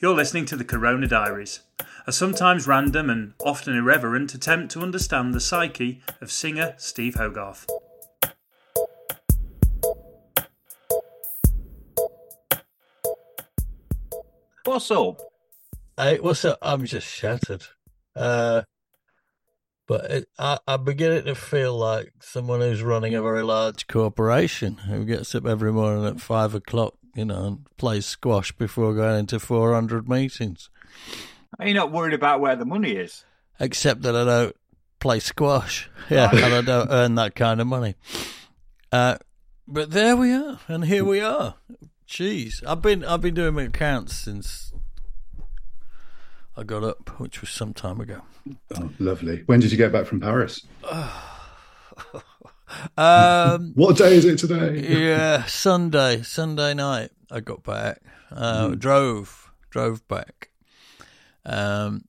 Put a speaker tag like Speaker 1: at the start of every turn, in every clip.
Speaker 1: You're listening to the Corona Diaries, a sometimes random and often irreverent attempt to understand the psyche of singer Steve Hogarth.
Speaker 2: What's up?
Speaker 3: Hey, what's up? I'm just shattered. Uh, but it, I, I'm beginning to feel like someone who's running a very large corporation who gets up every morning at five o'clock, you know, and plays squash before going into 400 meetings.
Speaker 4: Are you not worried about where the money is?
Speaker 3: Except that I don't play squash. Yeah, and I don't earn that kind of money. Uh, but there we are, and here we are. Jeez, I've been I've been doing my accounts since I got up, which was some time ago.
Speaker 5: Oh, lovely. When did you get back from Paris?
Speaker 3: Um,
Speaker 5: What day is it today?
Speaker 3: yeah, Sunday, Sunday night, I got back. Uh, Drove, drove back. Um,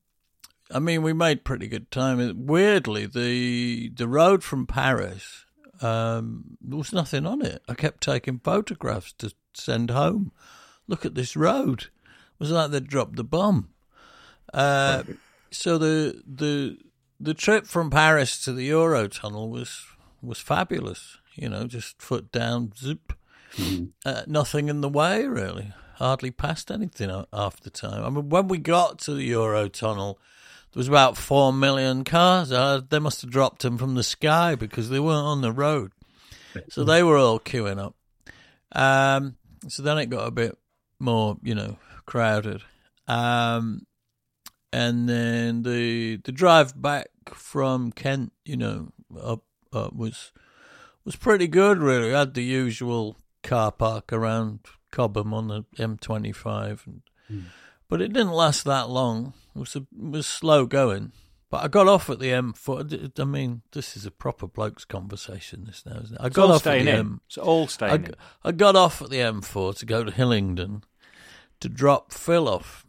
Speaker 3: I mean, we made pretty good time. Weirdly, the the road from Paris, um, there was nothing on it. I kept taking photographs to send home. Look at this road. It was like they dropped the bomb. Uh, so the the the trip from Paris to the Eurotunnel was was fabulous. You know, just foot down, zip. Uh, nothing in the way really. Hardly passed anything a- half the time. I mean, when we got to the Eurotunnel, there was about four million cars. Uh, they must have dropped them from the sky because they weren't on the road. So they were all queuing up. Um, so then it got a bit more, you know, crowded. Um, and then the the drive back from Kent, you know, up, up was was pretty good. Really, I had the usual car park around Cobham on the M25, and, but it didn't last that long. It was a, it was slow going. But I got off at the M4. I mean, this is a proper blokes conversation. This now, isn't it? I
Speaker 4: It's
Speaker 3: got
Speaker 4: all
Speaker 3: off at the
Speaker 4: in.
Speaker 3: M.
Speaker 4: It's all
Speaker 3: I,
Speaker 4: staying in.
Speaker 3: I got off at the M4 to go to Hillingdon to drop Phil off.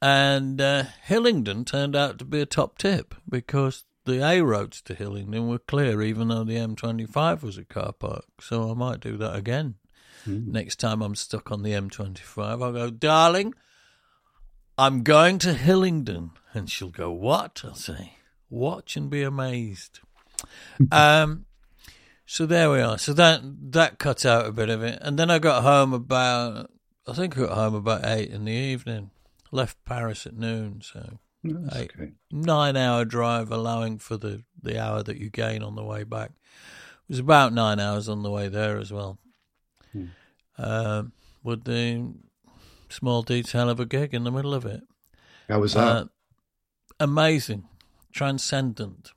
Speaker 3: And uh, Hillingdon turned out to be a top tip because the A roads to Hillingdon were clear, even though the M25 was a car park. So I might do that again. Next time I'm stuck on the M25, I'll go, darling, I'm going to Hillingdon. And she'll go, what? I'll say, watch and be amazed. um, so there we are. So that that cut out a bit of it, and then I got home about I think I got home about eight in the evening. Left Paris at noon, so
Speaker 5: Okay.
Speaker 3: nine hour drive, allowing for the the hour that you gain on the way back. It was about nine hours on the way there as well. Um, with the small detail of a gig in the middle of it.
Speaker 5: How was that?
Speaker 3: Uh, amazing, transcendent,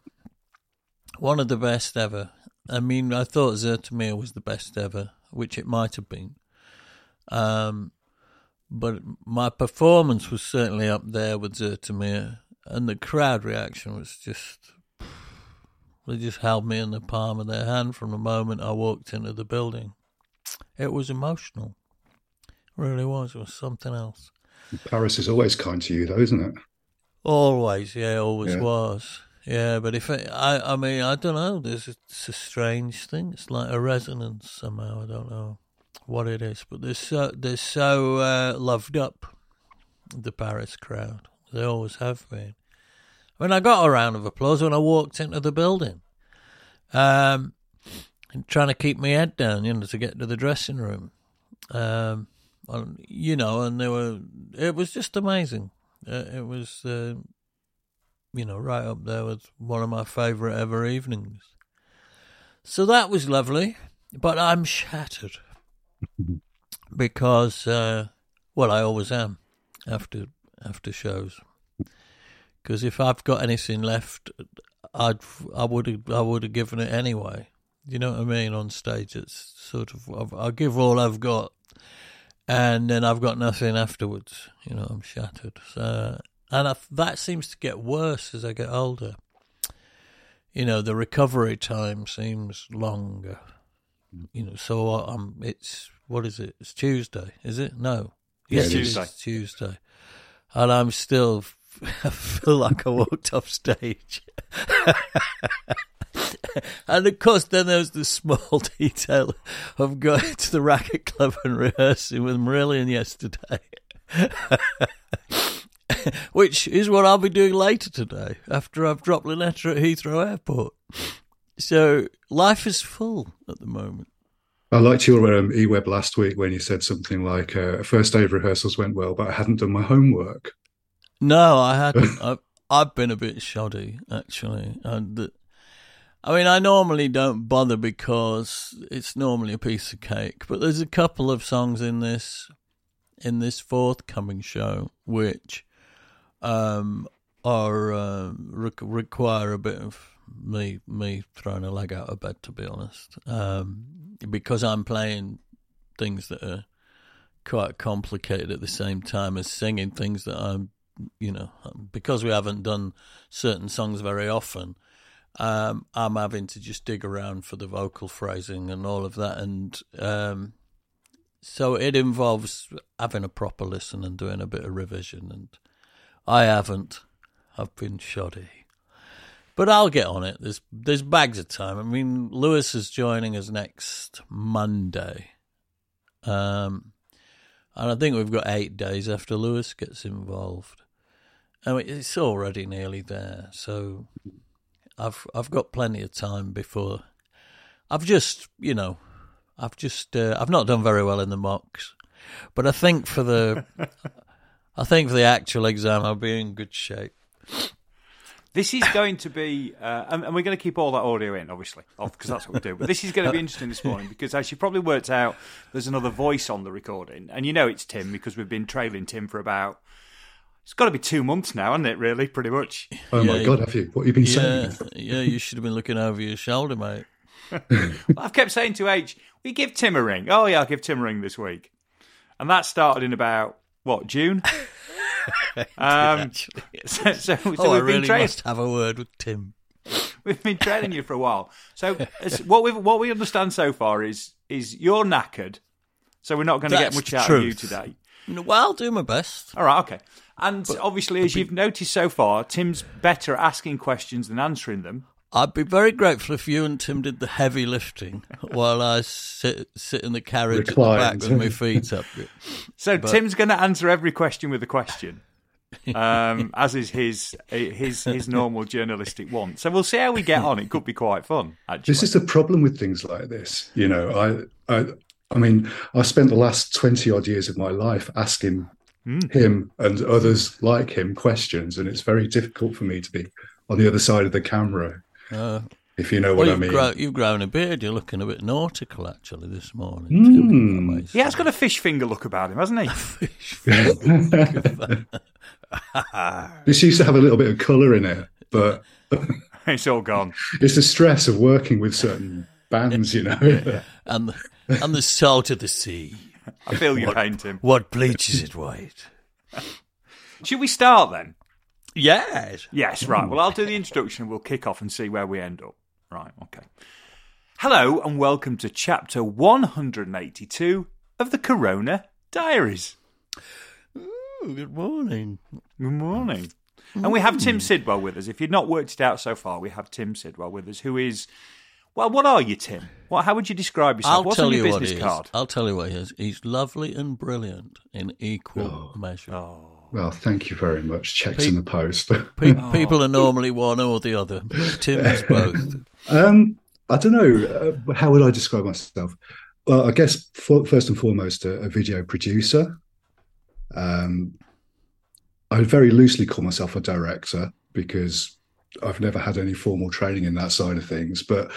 Speaker 3: one of the best ever. I mean, I thought Zoetermeer was the best ever, which it might have been. Um, but my performance was certainly up there with Zoetermeer, and the crowd reaction was just. They just held me in the palm of their hand from the moment I walked into the building. It was emotional. It really was. It was something else.
Speaker 5: Paris is always kind to you, though, isn't it?
Speaker 3: Always, yeah, always
Speaker 5: Yeah.
Speaker 3: was. Yeah, but if it, I, I mean, I don't know. There's a, it's a strange thing. It's like a resonance somehow. I don't know what it is, but they're so they're so uh, loved up. The Paris crowd, they always have been. I mean, I got a round of applause when I walked into the building. Um, trying to keep my head down, you know, to get to the dressing room. Um, and, you know, and they were. It was just amazing. Uh, it was, uh, you know, right up there with one of my favourite ever evenings. So that was lovely, but I'm shattered because, uh, well, I always am after after shows. Because if I've got anything left, I'd I would I would have given it anyway. You know what I mean? On stage, it's sort of I'll give all I've got, and then I've got nothing afterwards. You know, I'm shattered. So and I, that seems to get worse as I get older. You know, the recovery time seems longer. You know, so um, it's what is it? It's Tuesday, is it? No,
Speaker 5: Yeah,
Speaker 3: yes,
Speaker 5: is.
Speaker 3: is Tuesday, and I'm still. I feel like I walked off stage. and of course, then there's the small detail of going to the racket club and rehearsing with Marillion yesterday, which is what I'll be doing later today after I've dropped Lynetta at Heathrow Airport. So life is full at the moment.
Speaker 5: I liked your um, e-web last week when you said something like, uh, first day of rehearsals went well, but I hadn't done my homework.
Speaker 3: No, I hadn't. I've, I've been a bit shoddy, actually. And the- I mean, I normally don't bother because it's normally a piece of cake. But there's a couple of songs in this in this forthcoming show which um, are um, re- require a bit of me me throwing a leg out of bed, to be honest, um, because I'm playing things that are quite complicated at the same time as singing things that I'm you know, because we haven't done certain songs very often, um, I'm having to just dig around for the vocal phrasing and all of that. And um, so it involves having a proper listen and doing a bit of revision. And I haven't. I've been shoddy. But I'll get on it. There's there's bags of time. I mean, Lewis is joining us next Monday. Um, and I think we've got eight days after Lewis gets involved. I mean, it's already nearly there, so I've I've got plenty of time before. I've just, you know, I've just uh, I've not done very well in the mocks, but I think for the I think for the actual exam I'll be in good shape.
Speaker 4: This is going to be, uh, and, and we're going to keep all that audio in, obviously, because that's what we do. But this is going to be interesting this morning because, as you probably worked out, there's another voice on the recording, and you know it's Tim because we've been trailing Tim for about. It's got to be two months now, hasn't it? Really, pretty much.
Speaker 5: Oh my God, have you? What have you been
Speaker 3: Yeah,
Speaker 5: saying?
Speaker 3: yeah, you should have been looking over your shoulder, mate.
Speaker 4: I've kept saying to H, "We give Tim a ring." Oh yeah, I'll give Tim a ring this week, and that started in about what June. um, so, so, so
Speaker 3: oh,
Speaker 4: we've been
Speaker 3: really
Speaker 4: trailing.
Speaker 3: must have a word with Tim.
Speaker 4: We've been training you for a while. So what we what we understand so far is is you're knackered, so we're not going to get much out of you today.
Speaker 3: Well, I'll do my best.
Speaker 4: All right, okay. And obviously, as you've noticed so far, Tim's better at asking questions than answering them.
Speaker 3: I'd be very grateful if you and Tim did the heavy lifting while I sit sit in the carriage at the back with my feet up.
Speaker 4: So Tim's going to answer every question with a question, um, as is his his his normal journalistic want. So we'll see how we get on. It could be quite fun. Actually,
Speaker 5: This is the problem with things like this. You know, I, I, I mean, I spent the last twenty odd years of my life asking him and others like him questions, and it's very difficult for me to be on the other side of the camera,
Speaker 3: Uh,
Speaker 5: if you know
Speaker 3: well,
Speaker 5: what I mean.
Speaker 3: grow, you've grown a beard. You're looking a bit nautical, actually, this morning.
Speaker 5: Mm.
Speaker 3: Tim, if I may
Speaker 4: he has got a fish finger look about him, hasn't he?
Speaker 5: this used to have a little bit of colour in it, but
Speaker 4: it's all gone.
Speaker 5: it's the stress of working with certain bands, you know.
Speaker 3: and the, and the salt of the sea.
Speaker 4: I feel your pain, Tim.
Speaker 3: What bleaches it white?
Speaker 4: Should we start then?
Speaker 3: Yes.
Speaker 4: Yes, right. Well, I'll do the introduction. We'll kick off and see where we end up. Right, okay. Hello, and welcome to chapter 182 of the Corona Diaries.
Speaker 3: Ooh, good morning.
Speaker 4: Good morning. And we have Tim mm. Sidwell with us. If you've not worked it out so far, we have Tim Sidwell with us, who is, well, what are you, Tim? What, how would you describe yourself?
Speaker 3: I'll
Speaker 4: What's
Speaker 3: tell
Speaker 4: on your
Speaker 3: you what
Speaker 4: business
Speaker 3: he is.
Speaker 4: card?
Speaker 3: I'll tell you what he is. He's lovely and brilliant in equal oh. measure. Oh.
Speaker 5: Well, thank you very much. Checks in the post.
Speaker 3: Pe- People are normally one or the other. Tim is both.
Speaker 5: Um, I don't know. Uh, how would I describe myself? Well, I guess for, first and foremost, a, a video producer. Um, I would very loosely call myself a director because I've never had any formal training in that side of things, but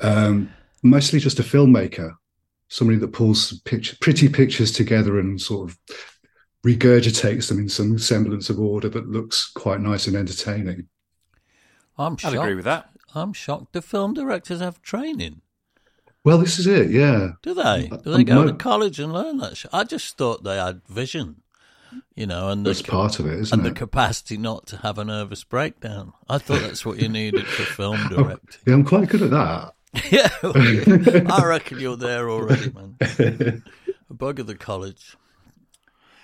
Speaker 5: um, mostly just a filmmaker, somebody that pulls picture, pretty pictures together and sort of regurgitates them in some semblance of order that looks quite nice and entertaining.
Speaker 3: I'm
Speaker 4: I'd agree with that.
Speaker 3: I'm shocked. The film directors have training.
Speaker 5: Well, this is it, yeah.
Speaker 3: Do they? Do
Speaker 5: Um,
Speaker 3: they go
Speaker 5: no.
Speaker 3: to college and learn that? Sh- I just thought they had vision. You know, and the
Speaker 5: That's part of it, isn't
Speaker 3: and the capacity not to have a nervous breakdown. I thought that's what you needed for film
Speaker 5: Oh,
Speaker 3: directing.
Speaker 5: yeah, I'm quite good at that.
Speaker 3: yeah, I reckon you're there already, man. A bug of the college.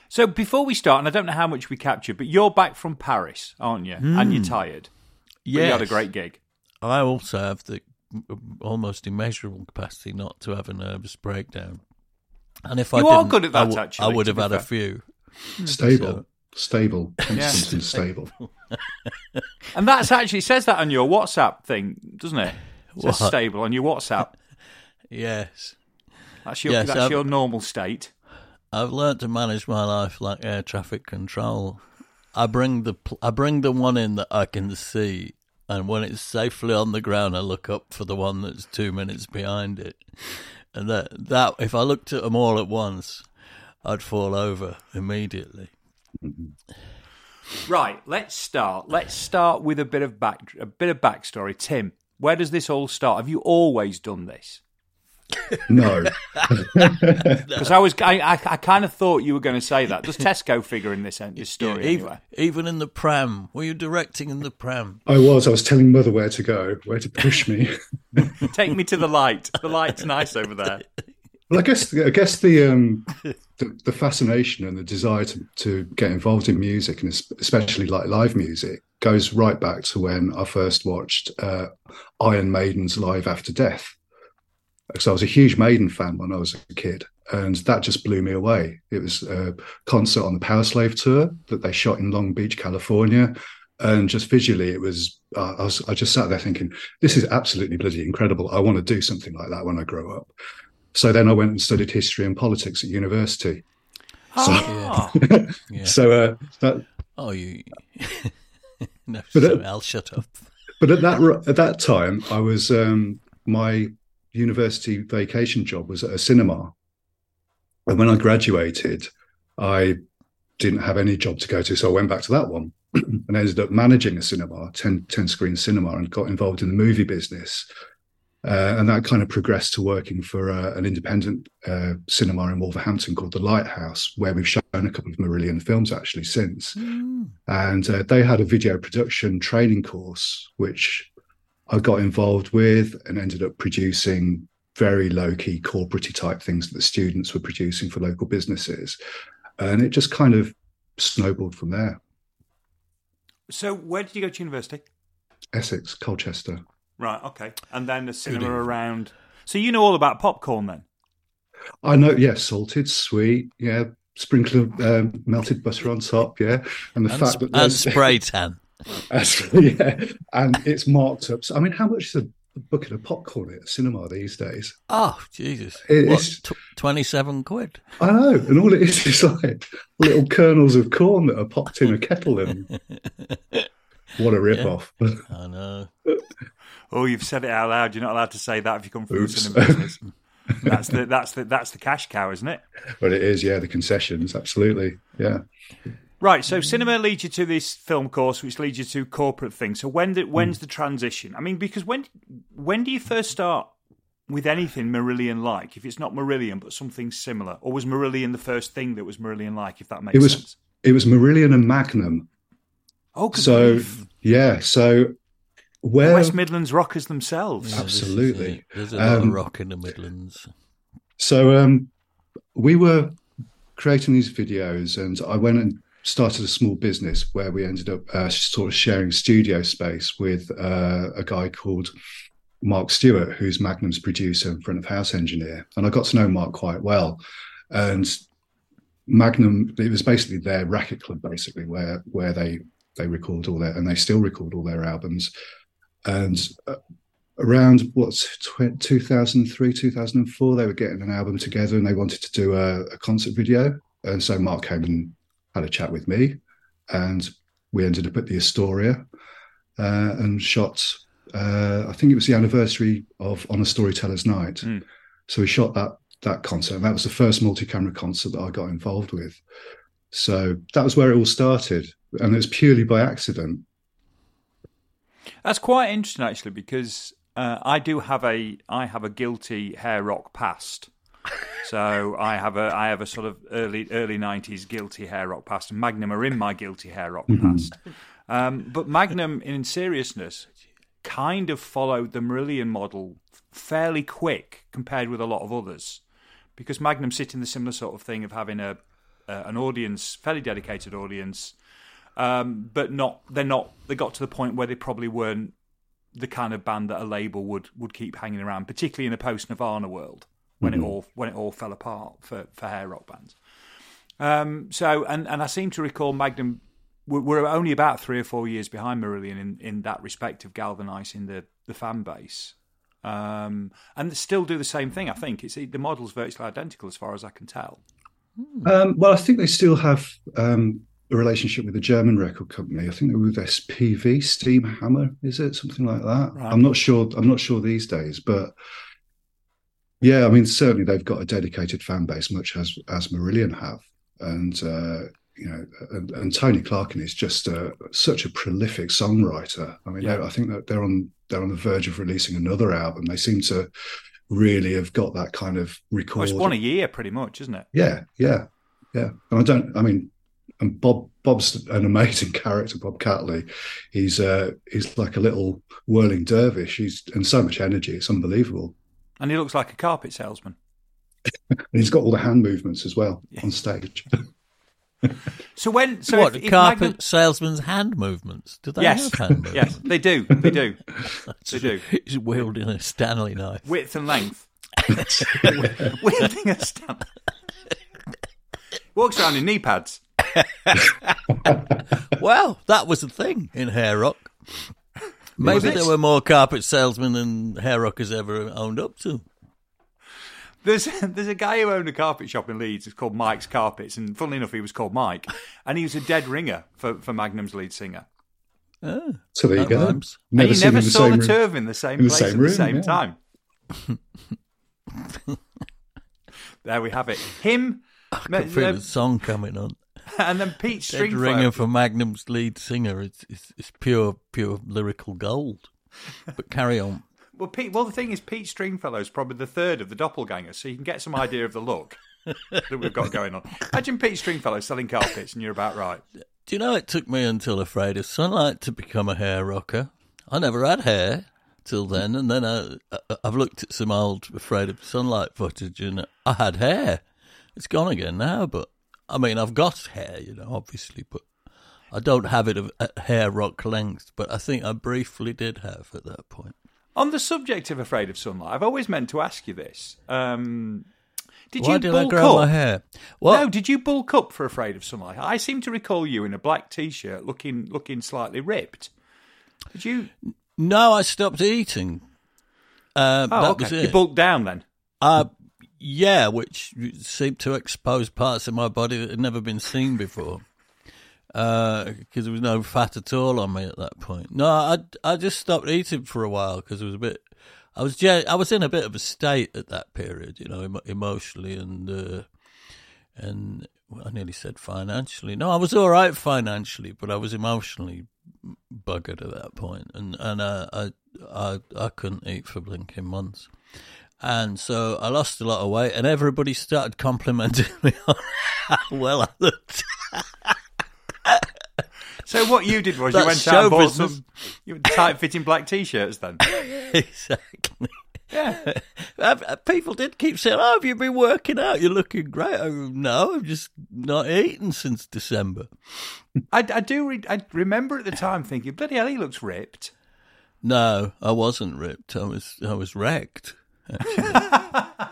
Speaker 4: So before we start, and I don't know how much we captured, but you're back from Paris, aren't you? And you're hmm. tired. But you had a great gig.
Speaker 3: I also have the almost immeasurable capacity not to have a nervous breakdown. And if I
Speaker 4: You are
Speaker 3: didn't,
Speaker 4: good at that,
Speaker 3: I w-
Speaker 4: actually,
Speaker 3: I would have
Speaker 4: be
Speaker 3: had a few. Hmm.
Speaker 5: Stable,
Speaker 3: So-
Speaker 5: stable, constant and stable.
Speaker 4: And that's actually says that on your WhatsApp thing, doesn't it? It says
Speaker 3: What?
Speaker 4: stable on your WhatsApp.
Speaker 3: Yes,
Speaker 4: That's your
Speaker 3: Yes,
Speaker 4: that's
Speaker 3: I've-
Speaker 4: your normal state.
Speaker 3: I've learnt to manage my life like air traffic control. I bring the I bring the one in that I can see, and when it's safely on the ground, I look up for the one that's two minutes behind it. And that that if I looked at them all at once, I'd fall over immediately. Mm-hmm.
Speaker 4: Right, let's start. Let's start with a bit of back a bit of backstory. Tim, where does this all start? Have you always done this?
Speaker 5: No,
Speaker 4: Because I was, I, I, I kind of thought you were going to say that. Does Tesco figure in this this story
Speaker 3: even,
Speaker 4: anyway?
Speaker 3: even in the pram, were you directing in the pram?
Speaker 5: I was. I was telling mother where to go, where to push me.
Speaker 4: Take me to the light. The light's nice over there.
Speaker 5: Well, I guess I guess the um, the, the fascination and the desire to, to get involved in music and especially like live music goes right back to when I first watched uh, Iron Maiden's Live After Death. Because I was a huge Maiden fan when I was a kid, and that just blew me away. It was a concert on the Powerslave tour that they shot in Long Beach, California, and just visually, it was. Uh, I was. I just sat there thinking, "This is absolutely bloody incredible. I want to do something like that when I grow up." So then I went and studied history and politics at university.
Speaker 4: Ah,
Speaker 3: Yeah.
Speaker 5: So uh, that,
Speaker 3: Oh, you. no,
Speaker 5: But,
Speaker 3: sorry, I'll shut up.
Speaker 5: but at that at that time, I was um, my university vacation job was at a cinema, and when I graduated, I didn't have any job to go to, so I went back to that one and ended up managing a cinema, 10, 10 screen cinema, and got involved in the movie business. Uh, and that kind of progressed to working for uh, an independent uh, cinema in Wolverhampton called the Lighthouse, where we've shown a couple of Marillion films actually since. And uh, they had a video production training course, which I got involved with and ended up producing very low key corporate type things that the students were producing for local businesses. And it just kind of snowballed from there.
Speaker 4: so where did you go to university?
Speaker 5: Essex, Colchester.
Speaker 4: Right, okay. And then the cinema
Speaker 3: evening.
Speaker 4: around. So you know all about popcorn then?
Speaker 5: I know, yeah, salted, sweet, yeah, sprinkle of um, melted butter on top, yeah, and the
Speaker 3: And,
Speaker 5: fact
Speaker 3: sp-
Speaker 5: that
Speaker 3: and spray tan.
Speaker 5: Yeah, and it's marked up. So, I mean, how much is a bucket of popcorn at a cinema these days?
Speaker 3: Oh, Jesus.
Speaker 5: It
Speaker 3: what,
Speaker 5: is-
Speaker 3: tw- 27 quid?
Speaker 5: I know, and all it is is like little kernels of corn that are popped in a kettle, and what a rip off!
Speaker 3: I know.
Speaker 4: Oh, you've said it out loud. You're not allowed to say that if you come from the cinema business. That's the that's the that's the cash cow, isn't it?
Speaker 5: but it is, yeah, the concessions, absolutely, yeah.
Speaker 4: Right. So cinema leads you to this film course, which leads you to corporate things. So when did, when's the transition? I mean, because when when do you first start with anything Marillion like? If it's not Marillion, but something similar, or was Marillion the first thing that was Marillion like? If that makes
Speaker 5: It was
Speaker 4: sense.
Speaker 5: it was Marillion and Magnum.
Speaker 4: Oh, good
Speaker 5: So
Speaker 4: grief.
Speaker 5: yeah, so where
Speaker 4: West Midlands rockers themselves.
Speaker 3: Yeah, this is
Speaker 5: Absolutely.
Speaker 3: it. There's a lot
Speaker 5: Um,
Speaker 3: of rock in the Midlands.
Speaker 5: So um, we were creating these videos, and I went and started a small business where we ended up uh, sort of sharing studio space with uh, a guy called Mark Stewart, who's Magnum's producer and front of house engineer. And I got to know Mark quite well. And Magnum, it was basically their racket club, basically where where they they record all their and they still record all their albums. And uh, around what's 2003 2004 they were getting an album together and they wanted to do a, a concert video and so mark came and had a chat with me and we ended up at the astoria uh, and shot uh, i think it was the anniversary of on a storyteller's night
Speaker 4: Mm.
Speaker 5: so we shot that that concert and that was the first multi-camera concert that i got involved with so that was where it all started and it was purely by accident
Speaker 4: That's quite interesting, actually, because uh, I do have a I have a guilty hair rock past. So I have a I have a sort of early early nineties guilty hair rock past, and Magnum are in my guilty hair rock past. Um, but Magnum, in seriousness, kind of followed the Marillion model fairly quick compared with a lot of others, because Magnum sit in the similar sort of thing of having a uh, an audience, fairly dedicated audience, um, but not they're not they got to the point where they probably weren't the kind of band that a label would would keep hanging around, particularly in the post Nirvana world when it all when it all fell apart for, for hair rock bands. Um, so and and I seem to recall Magnum were, were only about three or four years behind Marillion in, in that respect of galvanising the the fan base. Um, and still do the same thing. I think it's the model's virtually identical as far as I can tell.
Speaker 5: Um, well, I think they still have um, a relationship with a German record company. I think they're with SPV, Steamhammer, is it something like that?
Speaker 4: Right.
Speaker 5: I'm not sure. I'm not sure these days, but yeah, I mean, certainly they've got a dedicated fan base, much as as Marillion have, and uh, you know, and, and Tony Clarkin is just uh, such a prolific songwriter. I mean,
Speaker 4: Yeah.
Speaker 5: I think that they're on they're on the verge of releasing another album. They seem to really have got that kind of
Speaker 4: Well,
Speaker 5: record.
Speaker 4: it's one a year, pretty much, isn't it?
Speaker 5: Yeah, yeah, yeah. And I don't. I mean, and Bob Bob's an amazing character. Bob Catley. He's uh he's like a little whirling dervish. He's and so much energy. It's unbelievable.
Speaker 4: And he looks like a carpet salesman.
Speaker 5: And he's got all the hand movements as well on stage.
Speaker 4: So when so
Speaker 3: what
Speaker 4: if, if
Speaker 3: carpet
Speaker 4: Magnum-
Speaker 3: salesman's hand movements? Do they
Speaker 4: yes,
Speaker 3: have hand movements?
Speaker 4: yes, they do, they do, they do.
Speaker 3: He's wielding a Stanley knife.
Speaker 4: Width and length. Wielding a stamp. Walks around in knee pads.
Speaker 3: Well, that was the thing in hair rock. Maybe there were more carpet salesmen than hair rockers ever owned up to.
Speaker 4: There's there's a guy who owned a carpet shop in Leeds. It's called Mike's Carpets, and funnily enough, he was called Mike, and he was a dead ringer for, for Magnum's lead singer.
Speaker 3: Oh,
Speaker 5: So there you go.
Speaker 3: rhymes.
Speaker 4: and you never
Speaker 5: him
Speaker 4: saw the
Speaker 5: same
Speaker 4: two of them in the same
Speaker 5: In the
Speaker 4: place
Speaker 5: same
Speaker 4: at the same
Speaker 5: yeah.
Speaker 4: time. there we have it. Him,
Speaker 3: I can feel
Speaker 4: uh,
Speaker 3: the song coming on.
Speaker 4: and then Pete
Speaker 3: Dead
Speaker 4: Stringfellow.
Speaker 3: ringer for Magnum's lead singer. It's, it's, it's pure, pure lyrical gold. But carry on.
Speaker 4: Well, Pete. Well, the thing is, Pete Stringfellow's probably the third of the doppelgangers, so you can get some idea of the look that we've got going on. Imagine Pete Stringfellow selling carpets, and you're about right.
Speaker 3: Do you know it took me until Afraid of Sunlight to become a hair rocker? I never had hair till then, and then I, I, I've looked at some old Afraid of Sunlight footage, and I had hair. It's gone again now, but I mean, I've got hair, you know, obviously, but I don't have it of- at hair rock length. But I think I briefly did have at that point.
Speaker 4: On the subject of Afraid of Sunlight, I've always meant to ask you this. Um, did
Speaker 3: Why
Speaker 4: you
Speaker 3: did I
Speaker 4: bulk
Speaker 3: grow
Speaker 4: up?
Speaker 3: my hair? What?
Speaker 4: No, did you bulk up for Afraid of Sunlight? I seem to recall you in a black t-shirt, looking looking slightly ripped. Did you?
Speaker 3: No, I stopped eating. Uh,
Speaker 4: Oh,
Speaker 3: that
Speaker 4: okay.
Speaker 3: was it.
Speaker 4: You bulked down then.
Speaker 3: Uh, yeah, which seemed to expose parts of my body that had never been seen before. Because there was no fat at all on me at that point. No, I, I just stopped eating for a while because it was a bit. I was I was in a bit of a state at that period, you know, emo- emotionally and uh, and I nearly said financially. No, I was all right financially, but I was emotionally buggered at that point, and and uh, I I I couldn't eat for blinking months. And so I lost a lot of weight, and everybody started complimenting me on how well I looked.
Speaker 4: So what you did was
Speaker 3: That's
Speaker 4: you went out and bought
Speaker 3: business.
Speaker 4: some you tight-fitting black t-shirts. Then
Speaker 3: exactly.
Speaker 4: yeah.
Speaker 3: People did keep saying, "Oh, have you been working out? You're looking great." I go, "No, I've just not eaten since December."
Speaker 4: I, I do. Re- I remember at the time thinking, "Bloody hell, he looks ripped."
Speaker 3: No, I wasn't ripped. I was I was wrecked.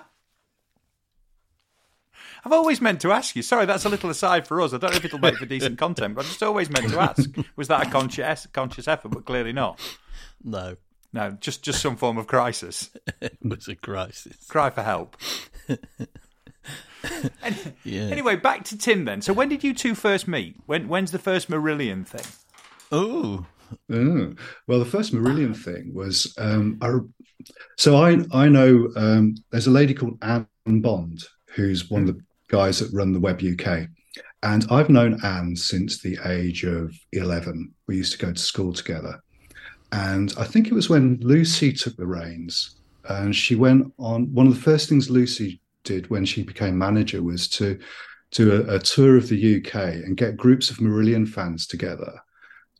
Speaker 4: I've always meant to ask you. Sorry, that's a little aside for us. I don't know if it'll make for decent content, but I just always meant to ask. Was that a conscious conscious effort? But clearly not.
Speaker 3: No,
Speaker 4: No, just just some form of crisis.
Speaker 3: it was a crisis.
Speaker 4: Cry for help.
Speaker 3: Yeah.
Speaker 4: Anyway, back to Tim then. So when did you two first meet? When when's the first Marillion thing?
Speaker 3: Oh,
Speaker 5: Oh, well, the first Marillion thing was um, I, so I I know um, there's a lady called Anne Bond who's one of the guys that run the Web UK, and I've known Anne since the age of eleven. We used to go to school together, and I think it was when Lucy took the reins, and she went on. One of the first things Lucy did when she became manager was to do a, a tour of the UK and get groups of Marillion fans together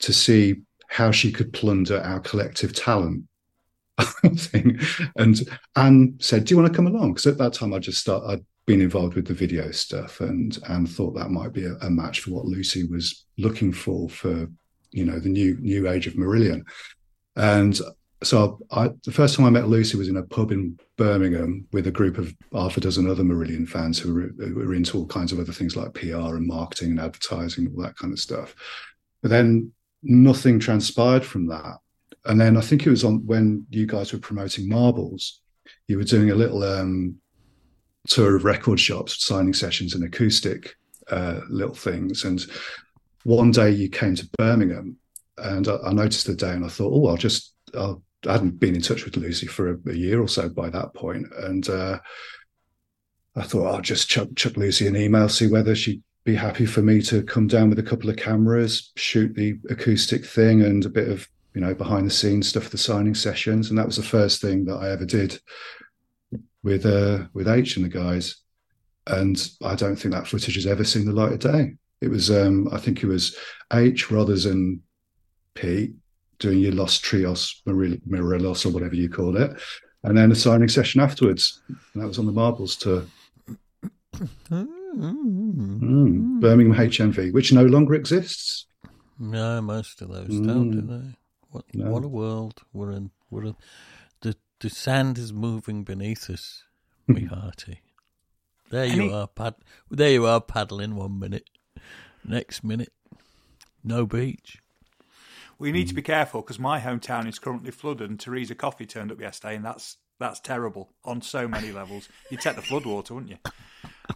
Speaker 5: to see how she could plunder our collective talent thing. And Anne said, "Do you want to come along?" Because at that time, I just start. I'd been involved with the video stuff, and and thought that might be a, a, match for what Lucy was looking for for you know the new new age of Marillion. And so I, the first time I met Lucy was in a pub in Birmingham with a group of half a dozen other Marillion fans who were, who were into all kinds of other things like PR and marketing and advertising, all that kind of stuff. But then nothing transpired from that. And then I think it was on when you guys were promoting Marbles, you were doing a little um, tour of record shops, signing sessions, and acoustic uh, little things. And one day you came to Birmingham, and I, I noticed the day, and I thought, oh, I'll just I'll I hadn't been in touch with Lucy for a, a year or so by that point, and uh, I thought I'll just chuck, chuck Lucy an email, see whether she'd be happy for me to come down with a couple of cameras, shoot the acoustic thing, and a bit of you know behind the scenes stuff, the signing sessions, and that was the first thing that I ever did with uh, with H and the guys. And I don't think that footage has ever seen the light of day. It was, um, I think it was H, Rothers, and Pete doing your Los Trios, Morelos, or whatever you call it, and then a signing session afterwards. And that was on the Marbles tour. Mm. Birmingham HMV, which no longer exists.
Speaker 3: No, most of those mm. don't, do they? What, no. what a world we're in. We're in. The, the sand is moving beneath us, me hearty. There you are, pad. There you are, paddling one minute. Next minute, no beach.
Speaker 4: We need to be careful because my hometown is currently flooded, and Theresa Coffey turned up yesterday, and that's that's terrible on so many levels. You'd take the floodwater, wouldn't you?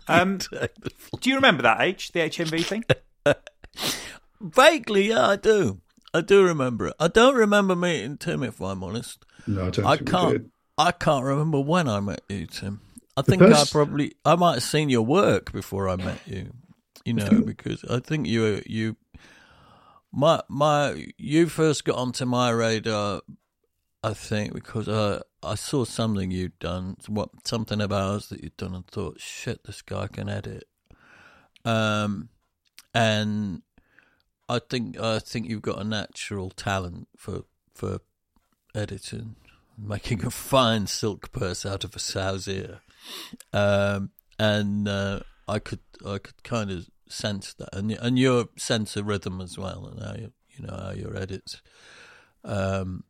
Speaker 4: Um, do you remember that H, the HMV thing?
Speaker 3: Vaguely, yeah, I do. I do remember it. I don't remember meeting Tim, if I'm honest.
Speaker 5: No, I don't. I
Speaker 3: can't. I can't remember when I met you, Tim. I think I probably I might have seen your work before I met you. You know, because I think you you my my you first got onto my radar, I think, because uh, I saw something you'd done, what something of ours that you'd done, and thought, shit, this guy can edit. Um, and I think I think you've got a natural talent for for editing, making a fine silk purse out of a sow's ear. Um, and uh, I could I could kind of sense that, and and your sense of rhythm as well, and how you, you know how your edits, um,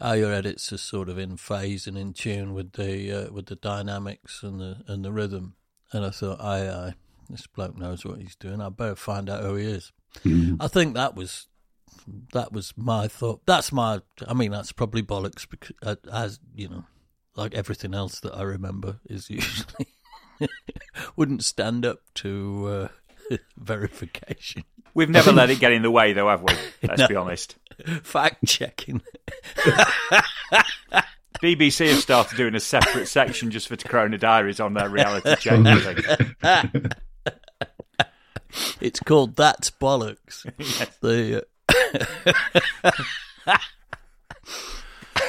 Speaker 3: how your edits are sort of in phase and in tune with the uh, with the dynamics and the and the rhythm. And I thought, I, I this bloke knows what he's doing. I better find out who he is. Mm. I think that was that was my thought. That's my. I mean, that's probably bollocks because, uh, as you know, like everything else that I remember is usually wouldn't stand up to uh, verification.
Speaker 4: We've never let it get in the way, though, have we? Let's no. be honest.
Speaker 3: Fact checking.
Speaker 4: BBC have started doing a separate section just for Corona Diaries on their reality check thing.
Speaker 3: It's called That's Bollocks. yes. The,
Speaker 4: uh...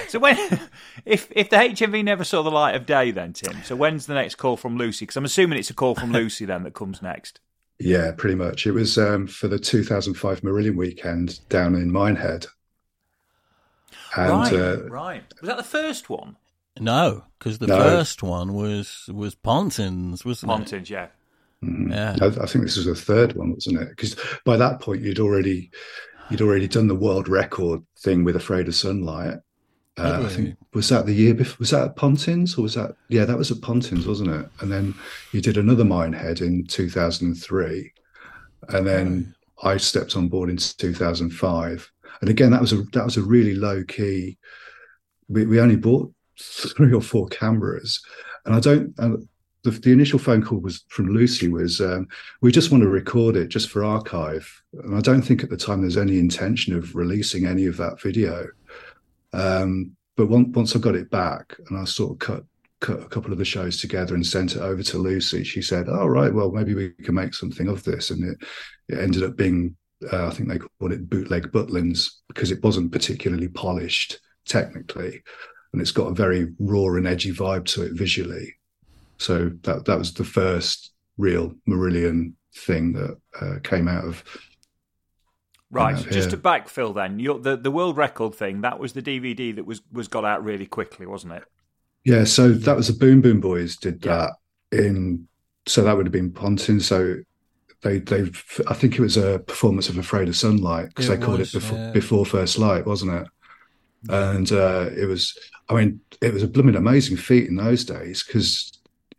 Speaker 4: so when, if if the HMV never saw the light of day, then Tim. So when's the next call from Lucy? Because I'm assuming it's a call from Lucy then that comes next.
Speaker 5: Yeah, pretty much. It was um, for the 2005 Marillion weekend down in Minehead.
Speaker 4: And, right, uh, right. Was that the first one?
Speaker 3: No, because the no. first one was was Pontins, wasn't
Speaker 4: Pontins,
Speaker 3: it? Pontins,
Speaker 4: yeah.
Speaker 5: Mm-hmm. Yeah, I, I, think this was the third one, wasn't it? Because by that point you'd already you'd already done the world record thing with Afraid of Sunlight, uh, I think was that the year before. Was that at Pontins or was that? Yeah, that was at Pontins, wasn't it? And then you did another Minehead in 2003, and then oh. I stepped on board in 2005. And again, that was a that was a really low key. We, we only bought three or four cameras, and I don't. And the, the initial phone call was from Lucy was um, we just want to record it just for archive, and I don't think at the time there's any intention of releasing any of that video. Um, but once, I got it back and I sort of cut cut a couple of the shows together and sent it over to Lucy, she said, "All oh, right, well maybe we can make something of this," and it it ended up being uh, I think they called it bootleg Butlins because it wasn't particularly polished technically, and it's got a very raw and edgy vibe to it visually. So that that was the first real Marillion thing that uh, came out of.
Speaker 4: Right,
Speaker 5: Yeah,
Speaker 4: just
Speaker 5: yeah.
Speaker 4: to backfill then, your, the the world record thing that was the DVD that was was got out really quickly, wasn't it?
Speaker 5: Yeah, so that was the Boom Boom Boys did
Speaker 4: Yeah.
Speaker 5: that in. So that would have been Pontin. So they they I think it was a performance of Afraid of Sunlight because
Speaker 3: It
Speaker 5: they called
Speaker 3: was,
Speaker 5: it before
Speaker 3: yeah.
Speaker 5: before First Light, wasn't it? And uh, it was. I mean, it was a blooming amazing feat in those days because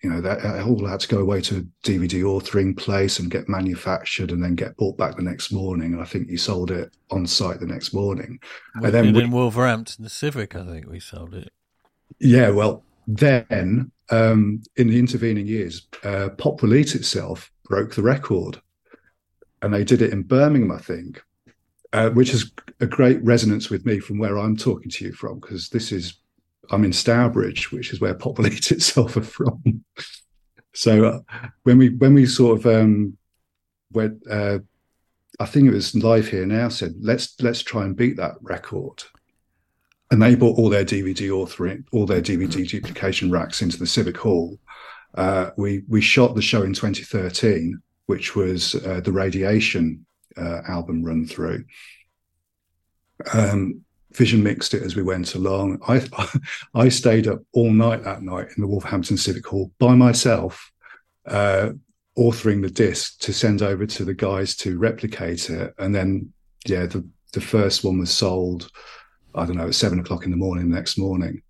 Speaker 5: you know that all had to go away to a DVD authoring place and get manufactured and then get bought back the next morning. And I think you sold it on site the next morning.
Speaker 3: We
Speaker 5: and then we-
Speaker 3: in Wolverhampton, the Civic, I think we sold it.
Speaker 5: Yeah, well, then um, in the intervening years, uh, Pop Eat itself broke the record, and they did it in Birmingham, I think, uh, which is a great resonance with me from where I'm talking to you from, because this is I'm in Stourbridge, which is where Pop Will Eat itself are from. so uh, when we when we sort of um, went, uh, I think it was Live Here Now said let's let's try and beat that record and they brought all their DVD authoring, all their DVD duplication racks into the Civic Hall. Uh, we we shot the show in 2013, which was uh, the Radiation uh, album run through. Um, Vision mixed it as we went along. I I stayed up all night that night in the Wolverhampton Civic Hall by myself, uh, authoring the disc to send over to the guys to replicate it, and then yeah, the the first one was sold. I don't know, at seven o'clock in the morning the next morning.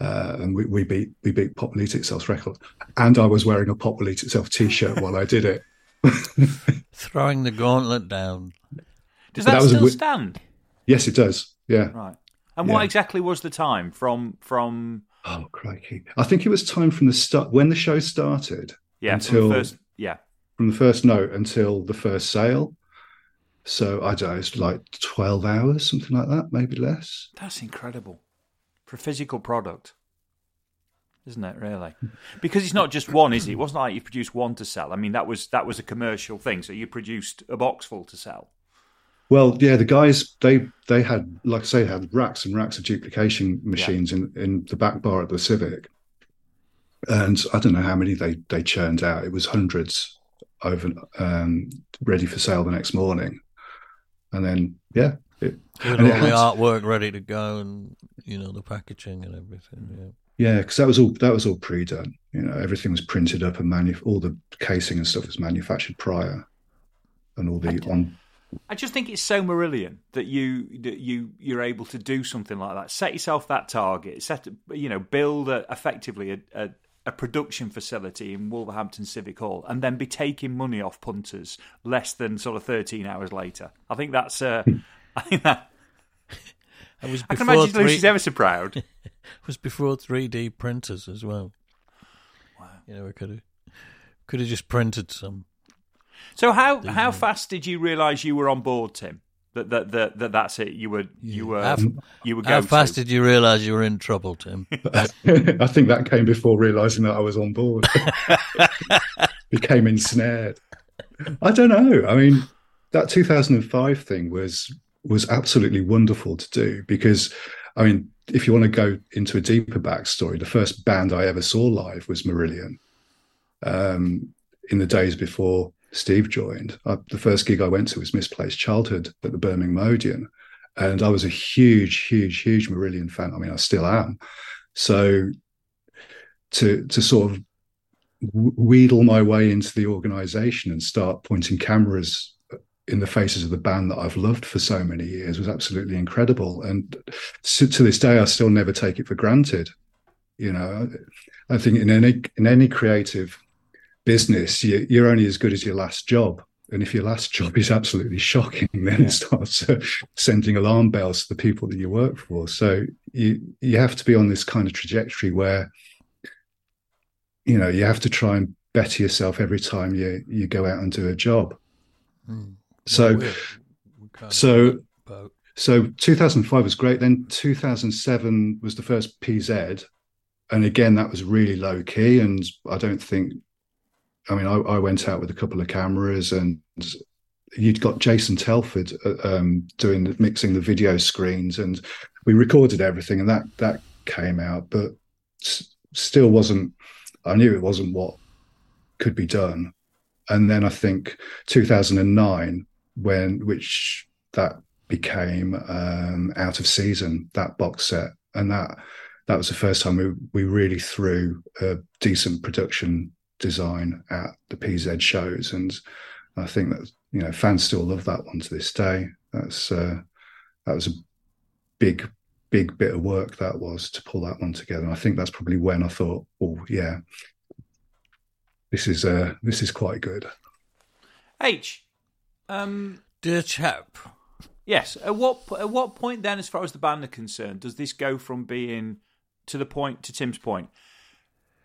Speaker 5: Uh, and we, we beat we beat Pop Itself's record. And I was wearing a Pop Itself t-shirt while I did it.
Speaker 3: Throwing the gauntlet down.
Speaker 4: Does that,
Speaker 5: that
Speaker 4: still
Speaker 5: wi-
Speaker 4: stand?
Speaker 5: Yes, it does. Yeah.
Speaker 4: Right. And what exactly was the time from from
Speaker 5: Oh crikey. I think it was time from the start when the show started,
Speaker 4: yeah
Speaker 5: Until-
Speaker 4: from the first yeah
Speaker 5: from the first note until the first sale. So I don't know, it's like twelve hours, something like that, maybe less.
Speaker 4: That's incredible for a physical product, isn't it? Really, because it's not just one, is it? It wasn't like you produced one to sell. I mean, that was that was a commercial thing. So you produced a box full to sell.
Speaker 5: Well, yeah, the guys they they had, like I say, had racks and racks of duplication machines in in the back bar at the Civic, and I don't know how many they they churned out. It was hundreds over, um, ready for sale the next morning, and then yeah, it, And
Speaker 3: all
Speaker 5: it
Speaker 3: the artwork ready to go and, you know, the packaging and everything. Yeah.
Speaker 5: yeah, because that was all that was all pre-done. You know, everything was printed up and manu- all the casing and stuff was manufactured prior, and all the on
Speaker 4: I just think it's so Marillion that you that you you're able to do something like that. Set yourself that target. Set you know build a, effectively a, a, a production facility in Wolverhampton Civic Hall, and then be taking money off punters less than sort of thirteen hours later. I think that's. Uh, I think that.
Speaker 3: It was
Speaker 4: I can imagine
Speaker 3: three,
Speaker 4: Lucy's ever so proud.
Speaker 3: it was before 3D printers as well. Wow. You know, we could have could have just printed some.
Speaker 4: So how how fast did you realise you were on board, Tim? That that that, that that's it. You were you were
Speaker 3: How,
Speaker 4: you were
Speaker 3: how
Speaker 4: go
Speaker 3: fast did you realise you were in trouble, Tim?
Speaker 5: I think that came before realizing that I was on board. Became ensnared. I don't know. I mean, that 2005 thing was was absolutely wonderful to do because, I mean, if you want to go into a deeper backstory, the first band I ever saw live was Marillion. Um, in the days before Steve joined, I, the first gig I went to was Misplaced Childhood at the Birmingham Odeon, and I was a huge, huge, huge Marillion fan. I mean, I still am. So to to sort of wheedle my way into the organization and start pointing cameras in the faces of the band that I've loved for so many years was absolutely incredible. And to this day, I still never take it for granted. You know, I think in any in any creative business, you, you're only as good as your last job. And if your last job is absolutely shocking, then it starts uh, sending alarm bells to the people that you work for. So you you have to be on this kind of trajectory where you know you have to try and better yourself every time you you go out and do a job.
Speaker 3: Hmm.
Speaker 5: So
Speaker 3: We're- we're
Speaker 5: so so 2005 was great. Then 2007 was the first PZ, and again that was really low key. And I don't think, I mean, I, I went out with a couple of cameras, and you'd got Jason Telford uh, um, doing mixing the video screens, and we recorded everything, and that that came out, but s- still wasn't I knew it wasn't what could be done. And then I think 2009, when which that became um, out of season, that box set, and that that was the first time we we really threw a decent production design at the PZ shows, and I think that you know fans still love that one to this day. That's uh, that was a big big bit of work that was to pull that one together. And I think that's probably when I thought, oh yeah, this is uh this is quite good.
Speaker 4: H, um,
Speaker 3: Dear chap,
Speaker 4: yes. At what at what point then, as far as the band are concerned, does this go from being to the point to Tim's point,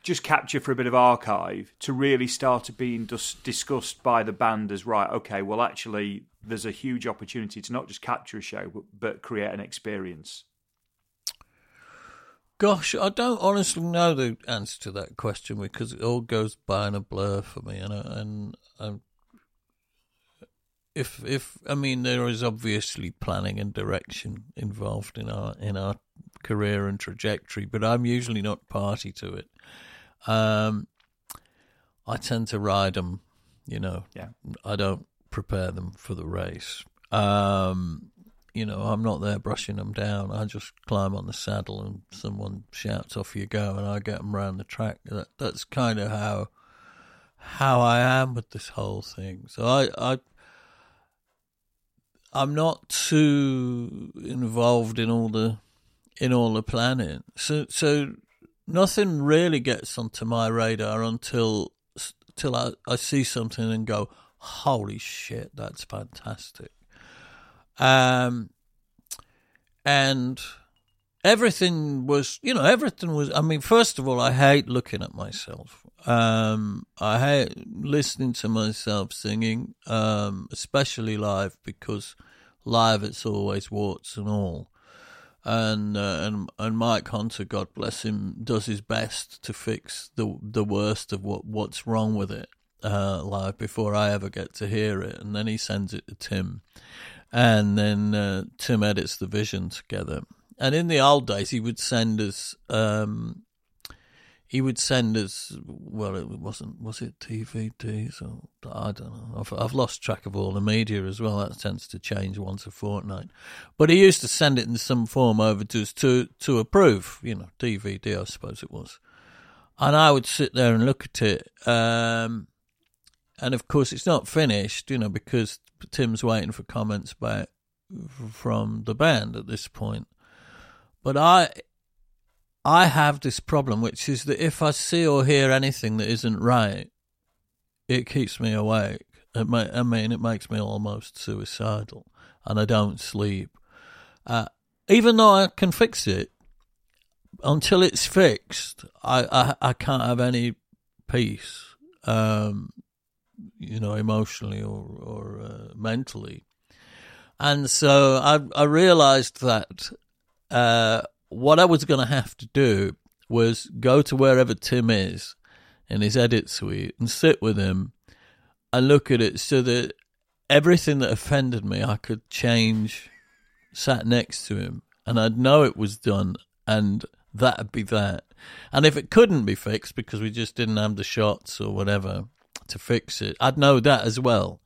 Speaker 4: just capture for a bit of archive to really start being dis- discussed by the band as right? Okay, well, actually, there's a huge opportunity to not just capture a show, but, but create an experience.
Speaker 3: Gosh, I don't honestly know the answer to that question because it all goes by in a blur for me, and and, and if if I mean there is obviously planning and direction involved in our in our career and trajectory, but I'm usually not party to it. Um, I tend to ride them, you know.
Speaker 4: Yeah.
Speaker 3: I don't prepare them for the race. Um, you know, I'm not there brushing them down. I just climb on the saddle and someone shouts, "Off you go!" and I get them around the track. That, that's kind of how how I am with this whole thing. So I, I I'm not too involved in all the in all the planning. So so nothing really gets onto my radar until until I, I see something and go, "Holy shit, that's fantastic." Um, and everything was, you know, everything was. I mean, first of all, I hate looking at myself. Um, I hate listening to myself singing, um, especially live because live it's always warts and all. And uh, and and Mike Hunter, God bless him, does his best to fix the the worst of what what's wrong with it uh, live before I ever get to hear it, and then he sends it to Tim and then uh, Tim edits the vision together. And in the old days, he would send us. Um, he would send us. Well, it wasn't. Was it DVDs or I don't know. I've, I've lost track of all the media as well. That tends to change once a fortnight. But he used to send it in some form over to us to to approve. You know, DVD, I suppose it was. And I would sit there and look at it. Um, and of course, it's not finished. You know, because Tim's waiting for comments back from the band at this point. But I I have this problem, which is that if I see or hear anything that isn't right, it keeps me awake. May, I mean, it makes me almost suicidal, and I don't sleep. Uh, even though I can fix it, until it's fixed, I, I, I can't have any peace. Um, you know, emotionally or or uh, mentally. And so I I realized that uh, what I was going to have to do was go to wherever Tim is in his edit suite and sit with him and look at it so that everything that offended me I could change sat next to him and I'd know it was done and that'd be that. And if it couldn't be fixed because we just didn't have the shots or whatever, to fix it. I'd know that as well.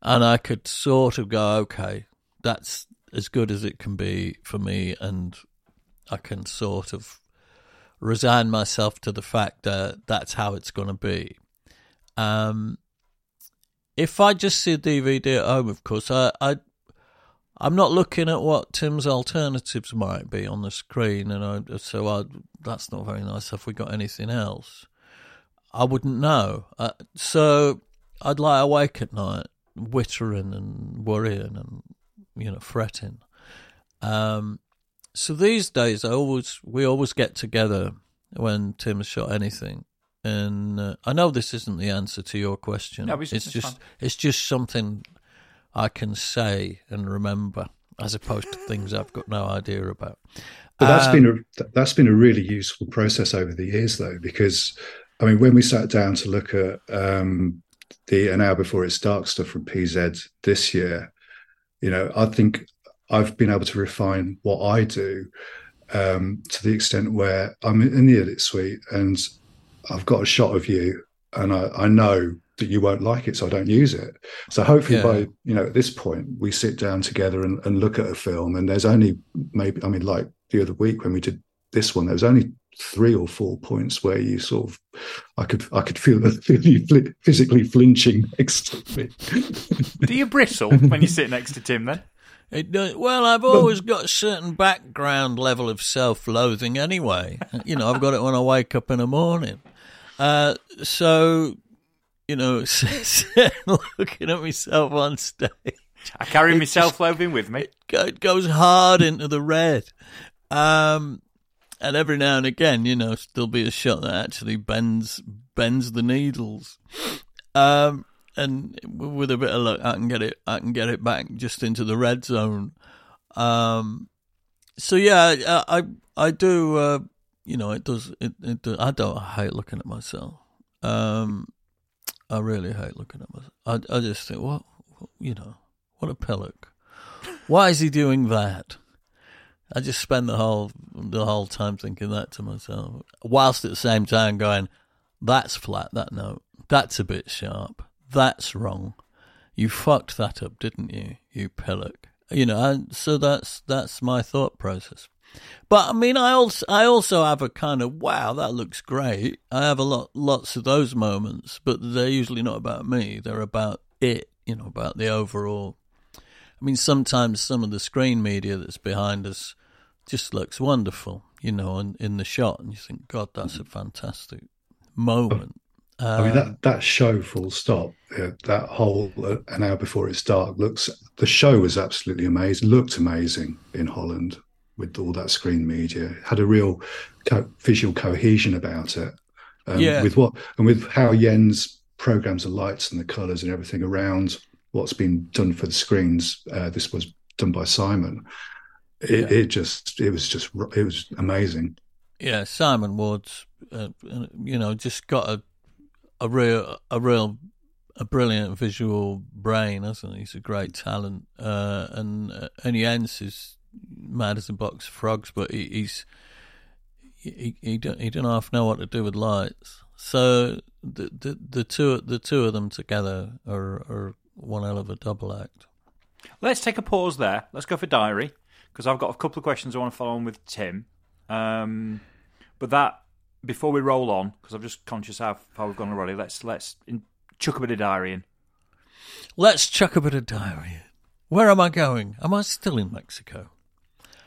Speaker 3: And I could sort of go, okay, that's as good as it can be for me. And I can sort of resign myself to the fact that that's how it's going to be. Um, if I just see a DVD at home, of course, I, I I'm not looking at what Tim's alternatives might be on the screen, and I, so I, that's not very nice. Have we got anything else? I wouldn't know. Uh, so I'd lie awake at night, wittering and worrying and you know fretting. Um, so these days, I always we always get together when Tim's shot anything, and uh, I know this isn't the answer to your question.
Speaker 4: No, it's,
Speaker 3: it's
Speaker 4: it's
Speaker 3: just
Speaker 4: fine.
Speaker 3: it's just something I can say and remember, as opposed to things I've got no idea about.
Speaker 5: But that's
Speaker 3: Um,
Speaker 5: been a that's been a really useful process over the years, though, because I mean, when we sat down to look at um, the an hour before it's dark stuff from PZ this year, you know, I think I've been able to refine what I do um, to the extent where I'm in the edit suite and I've got a shot of you, and I, I know that you won't like it, so I don't use it. So hopefully,
Speaker 3: Yeah.
Speaker 5: by you know at this point, we sit down together and, and look at a film, and there's only maybe I mean, like the other week when we did this one, there was only three or four points where you sort of I could I could feel feel you fli- physically flinching next to me.
Speaker 4: Do you bristle when you sit next to Tim then?
Speaker 3: It does, well, I've always got a certain background level of self-loathing anyway. You know, I've got it when I wake up in the morning. Uh, so, you know, looking at myself on stage,
Speaker 4: I carry my self-loathing with me.
Speaker 3: it goes hard into the red. Um, and every now and again, you know, there'll be a shot that actually bends bends the needles. Um, and with a bit of luck, I can get it. I can get it back just into the red zone. Um, so yeah, I I, I do. Uh, you know, it does. It, it I don't. I hate looking at myself. Um, I really hate looking at myself. I I just think, what, you know, what a pillock. Why is he doing that? I just spend the whole the whole time thinking that to myself, whilst at the same time going, "That's flat. That note. That's a bit sharp. That's wrong. You fucked that up, didn't you? You pillock." You know, and so that's that's my thought process. But I mean, I also I also have a kind of wow, that looks great. I have a lot lots of those moments, but they're usually not about me. They're about it. You know, about the overall. I mean, sometimes some of the screen media that's behind us just looks wonderful, you know, in, in the shot, and you think, God, that's a fantastic moment.
Speaker 5: I mean
Speaker 3: Um,
Speaker 5: that that show, full stop. uh, That whole uh, an hour before it's dark looks. The show was absolutely amazing. Looked amazing in Holland with all that screen media. Had a real co- visual cohesion about it. Um,
Speaker 3: Yeah.
Speaker 5: With what and with how Jens programs the lights and the colours and everything around what's been done for the screens. Uh, this was done by Simon. It,
Speaker 3: Yeah.
Speaker 5: it just it was just it was amazing.
Speaker 3: yeah, Simon Ward's, uh, you know, just got a a real a real a brilliant visual brain, hasn't he? He's a great talent, uh, and uh, and Jens is mad as a box of frogs, but he, he's he he don't he don't half know what to do with lights. So the the the two the two of them together are are one hell of a double act.
Speaker 4: Let's take a pause there. Let's go for diary because I've got a couple of questions I want to follow on with Tim. Um, but that before we roll on, because I'm just conscious how far we've gone already. Let's let's in, chuck a bit of diary in.
Speaker 3: Let's chuck a bit of diary. in. Where am I going? Am I still in Mexico?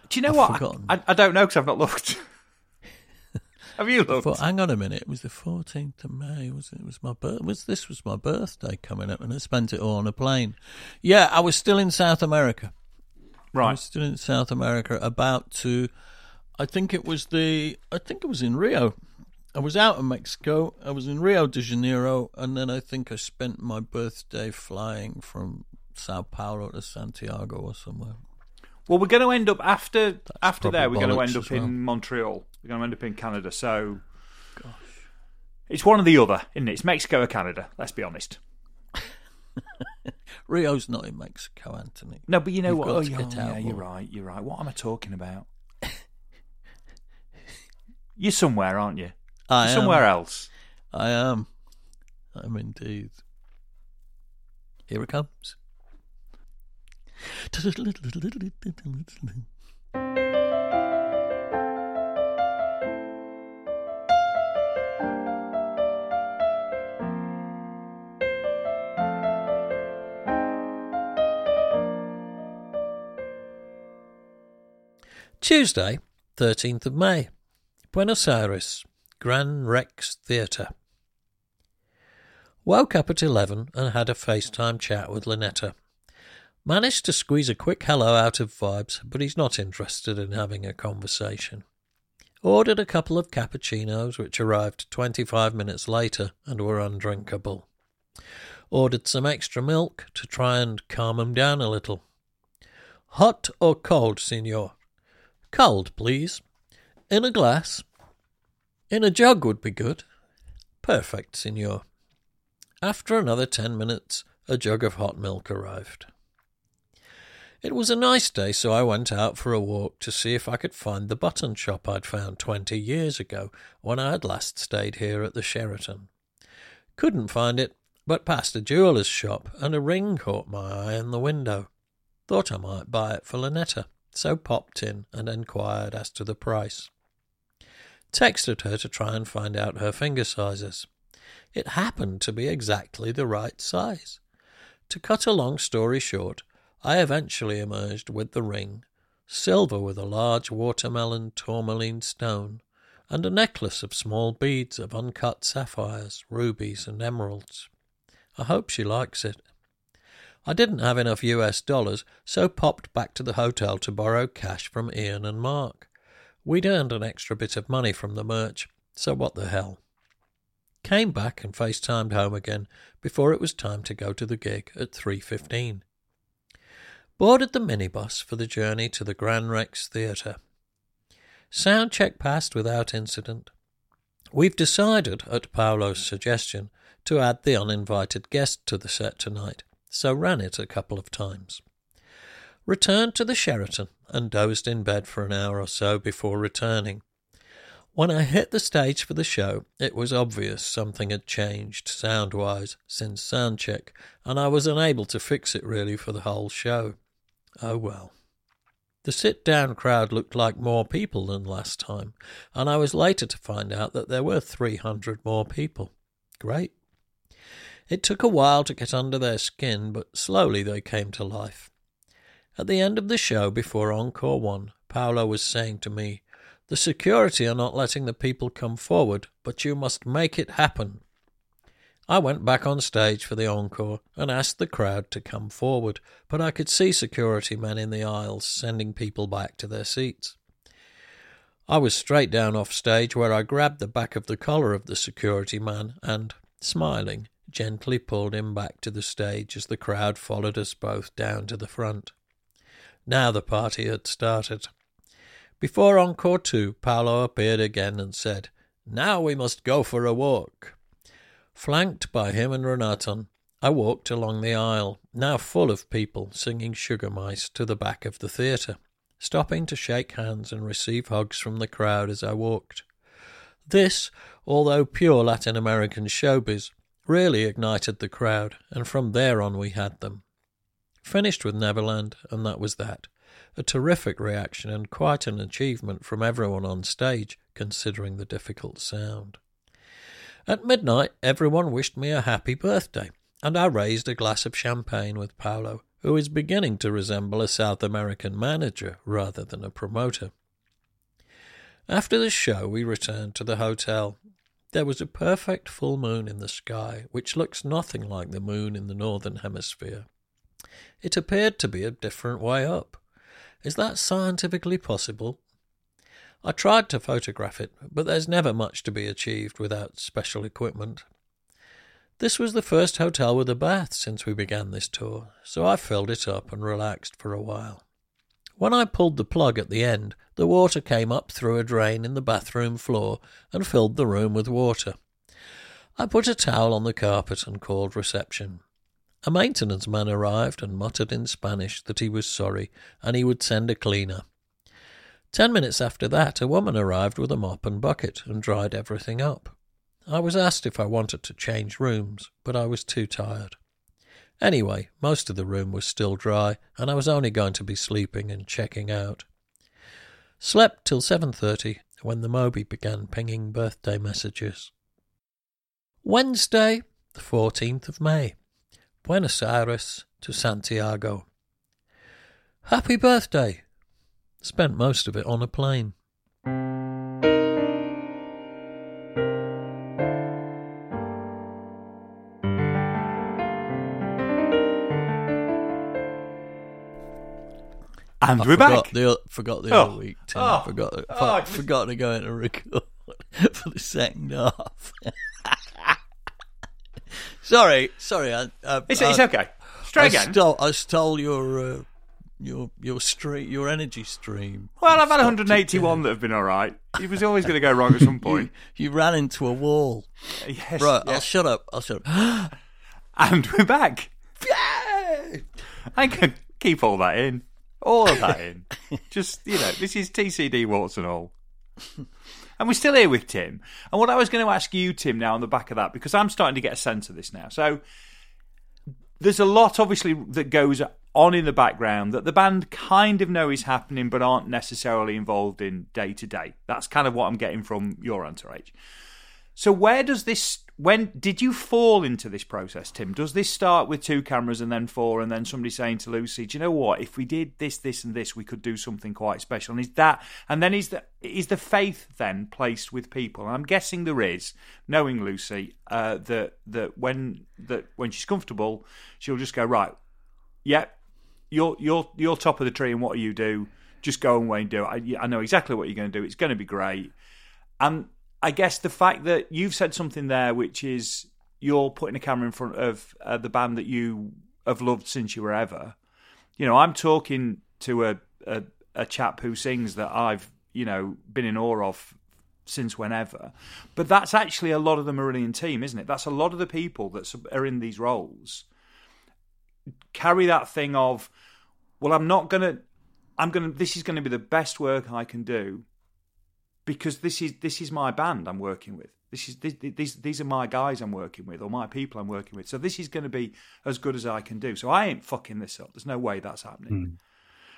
Speaker 4: Do you know
Speaker 3: I've
Speaker 4: what? I. I, I don't know because I've not looked. Have you looked?
Speaker 3: But hang on a minute. It was the fourteenth of May. Was it? it was my birth? Was this was my birthday coming up, and I spent it all on a plane. Yeah, I was still in South America. I
Speaker 4: right.
Speaker 3: was still in South America, about to. I think it was the. I think it was in Rio. I was out in Mexico. I was in Rio de Janeiro, and then I think I spent my birthday flying from Sao Paulo to Santiago or somewhere.
Speaker 4: Well, we're going to end up after after there. We're going to end up
Speaker 3: well.
Speaker 4: in Montreal. We're going to end up in Canada. So, gosh, it's one or the other, isn't it? It's Mexico or Canada. Let's be honest.
Speaker 3: Rio's not in Mexico, Anthony.
Speaker 4: No, but you know
Speaker 3: You've
Speaker 4: what? Oh, yeah,
Speaker 3: oh, out
Speaker 4: yeah, you're right. You're right. What am I talking about? You're somewhere, aren't you?
Speaker 3: I
Speaker 4: You're
Speaker 3: am.
Speaker 4: somewhere else.
Speaker 3: I am. I'm indeed. Here it comes. Tuesday, 13th of May. Buenos Aires, Gran Rex Theatre. Woke up at 11 and had a FaceTime chat with Lynetta. Managed to squeeze a quick hello out of Vibes, but he's not interested in having a conversation. Ordered a couple of cappuccinos, which arrived 25 minutes later and were undrinkable. Ordered some extra milk to try and calm him down a little. Hot or cold, signor? Cold, please. In a glass. In a jug would be good. Perfect, signor. After another ten minutes, a jug of hot milk arrived. It was a nice day, so I went out for a walk to see if I could find the button shop I'd found 20 years ago when I had last stayed here at the Sheraton. Couldn't find it, but passed a jeweller's shop and a ring caught my eye in the window. Thought I might buy it for Lynetta, so popped in and enquired as to the price. Texted her to try and find out her finger sizes. It happened to be exactly the right size. To cut a long story short, I eventually emerged with the ring, silver with a large watermelon tourmaline stone, and a necklace of small beads of uncut sapphires, rubies, and emeralds. I hope she likes it. I didn't have enough US dollars, so popped back to the hotel to borrow cash from Ian and Mark. We'd earned an extra bit of money from the merch, so what the hell? Came back and FaceTimed home again before it was time to go to the gig at 3.15 boarded the minibus for the journey to the Grand Rex Theatre. Sound check passed without incident. We've decided, at Paolo's suggestion, to add the uninvited guest to the set tonight, so ran it a couple of times. Returned to the Sheraton and dozed in bed for an hour or so before returning. When I hit the stage for the show, it was obvious something had changed sound wise since soundcheck, and I was unable to fix it really for the whole show. Oh well. The sit down crowd looked like more people than last time, and I was later to find out that there were 300 more people. Great. It took a while to get under their skin, but slowly they came to life. At the end of the show, before Encore 1, Paolo was saying to me, The security are not letting the people come forward, but you must make it happen. I went back on stage for the encore and asked the crowd to come forward, but I could see security men in the aisles sending people back to their seats. I was straight down off stage where I grabbed the back of the collar of the security man and, smiling, gently pulled him back to the stage as the crowd followed us both down to the front. Now the party had started. Before encore two, Paolo appeared again and said, Now we must go for a walk. Flanked by him and Renaton, I walked along the aisle, now full of people singing Sugar Mice, to the back of the theatre, stopping to shake hands and receive hugs from the crowd as I walked. This, although pure Latin American showbiz, really ignited the crowd, and from there on we had them. Finished with Neverland, and that was that. A terrific reaction and quite an achievement from everyone on stage, considering the difficult sound. At midnight, everyone wished me a happy birthday, and I raised a glass of champagne with Paolo, who is beginning to resemble a South American manager rather than a promoter. After the show, we returned to the hotel. There was a perfect full moon in the sky, which looks nothing like the moon in the northern hemisphere. It appeared to be a different way up. Is that scientifically possible? I tried to photograph it, but there's never much to be achieved without special equipment. This was the first hotel with a bath since we began this tour, so I filled it up and relaxed for a while. When I pulled the plug at the end, the water came up through a drain in the bathroom floor and filled the room with water. I put a towel on the carpet and called reception. A maintenance man arrived and muttered in Spanish that he was sorry and he would send a cleaner. Ten minutes after that, a woman arrived with a mop and bucket and dried everything up. I was asked if I wanted to change rooms, but I was too tired. Anyway, most of the room was still dry, and I was only going to be sleeping and checking out. Slept till 7:30 when the Moby began pinging birthday messages. Wednesday, the 14th of May. Buenos Aires to Santiago. Happy birthday, Spent most of it on a plane.
Speaker 4: And
Speaker 3: I
Speaker 4: we're
Speaker 3: forgot
Speaker 4: back.
Speaker 3: The, forgot the
Speaker 4: Oh.
Speaker 3: other week, Tim.
Speaker 4: Oh.
Speaker 3: Forgot,
Speaker 4: Oh, I
Speaker 3: forgot to go into record for the second half. sorry, sorry. I, I,
Speaker 4: It's,
Speaker 3: I,
Speaker 4: it's okay.
Speaker 3: I
Speaker 4: again.
Speaker 3: Stole, I stole your uh, your your stream, your energy stream.
Speaker 4: well, I've had 181 that have been all right. It was always going to go wrong at some point.
Speaker 3: you ran into a wall.
Speaker 4: yes.
Speaker 3: Right, I'll shut up. I'll shut up.
Speaker 4: And we're back.
Speaker 3: Yay!
Speaker 4: I can keep all that in. All of that in. Just, you know, this is TCD warts and all. And we're still here with Tim. And what I was going to ask you, Tim, now on the back of that, because I'm starting to get a sense of this now. So there's a lot, obviously, that goes on in the background that the band kind of know is happening, but aren't necessarily involved in day to day. That's kind of what I'm getting from your entourage. So where does this? When did you fall into this process, Tim? Does this start with two cameras and then four, and then somebody saying to Lucy, "Do you know what? If we did this, this, and this, we could do something quite special." And is that? And then is the is the faith then placed with people? And I'm guessing there is, knowing Lucy, uh, that that when that when she's comfortable, she'll just go right. Yeah, you're you're you're top of the tree, and what do you do? Just go away and do it. I, I know exactly what you're going to do. It's going to be great. And I guess the fact that you've said something there, which is you're putting a camera in front of uh, the band that you have loved since you were ever. You know, I'm talking to a, a a chap who sings that I've you know been in awe of since whenever. But that's actually a lot of the Marillion team, isn't it? That's a lot of the people that are in these roles carry that thing of, well, I'm not gonna, I'm gonna, this is going to be the best work I can do because this is this is my band I'm working with. This is these these are my guys I'm working with or my people I'm working with. So this is going to be as good as I can do. So I ain't fucking this up. There's no way that's happening.
Speaker 5: Mm.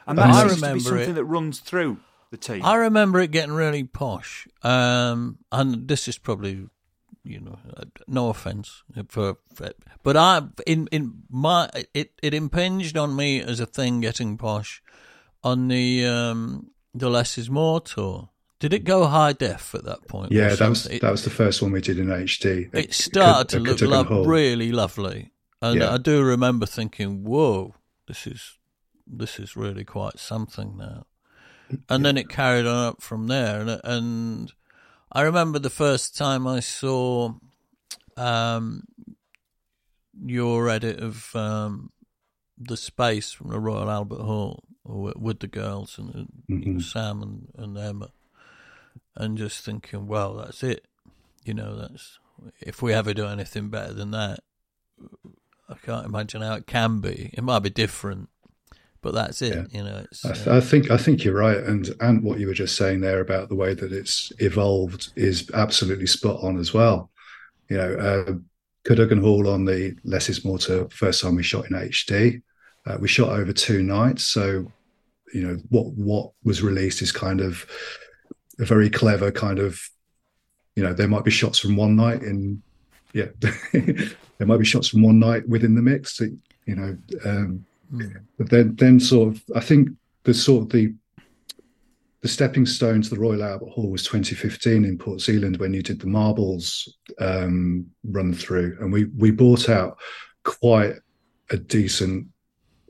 Speaker 4: And that seems to be something it. that runs through the team.
Speaker 3: I remember it getting really posh. Um, and this is probably you know, no offense for, for, but I in in my it it impinged on me as a thing getting posh on the um the less is more tour. Did it go high def at that point?
Speaker 5: Yeah, that was that was the first one we did in HD.
Speaker 3: It, started to look lo- really lovely, and yeah. I do remember thinking, "Whoa, this is this is really quite something now." And yeah. then it carried on up from there, and and I remember the first time I saw um, your edit of um, the space from the Royal Albert Hall with the girls and mm-hmm. Sam and, and Emma and just thinking, well, that's it. You know, that's if we ever do anything better than that, I can't imagine how it can be. It might be different, but that's it. Yeah. You know,
Speaker 5: I, th- uh, I, think I think you're right, and and what you were just saying there about the way that it's evolved is absolutely spot on as well. You know, uh, Cadogan Hall on the Less Is More to first time we shot in HD. Uh, we shot over two nights, so you know what what was released is kind of a very clever kind of, you know, there might be shots from one night in, yeah, there might be shots from one night within the mix. That, you know, um, mm. but then then sort of, I think the sort of the the stepping stone to the Royal Albert Hall was 2015 in Port Zealand when you did the marbles um, run through, and we we bought out quite a decent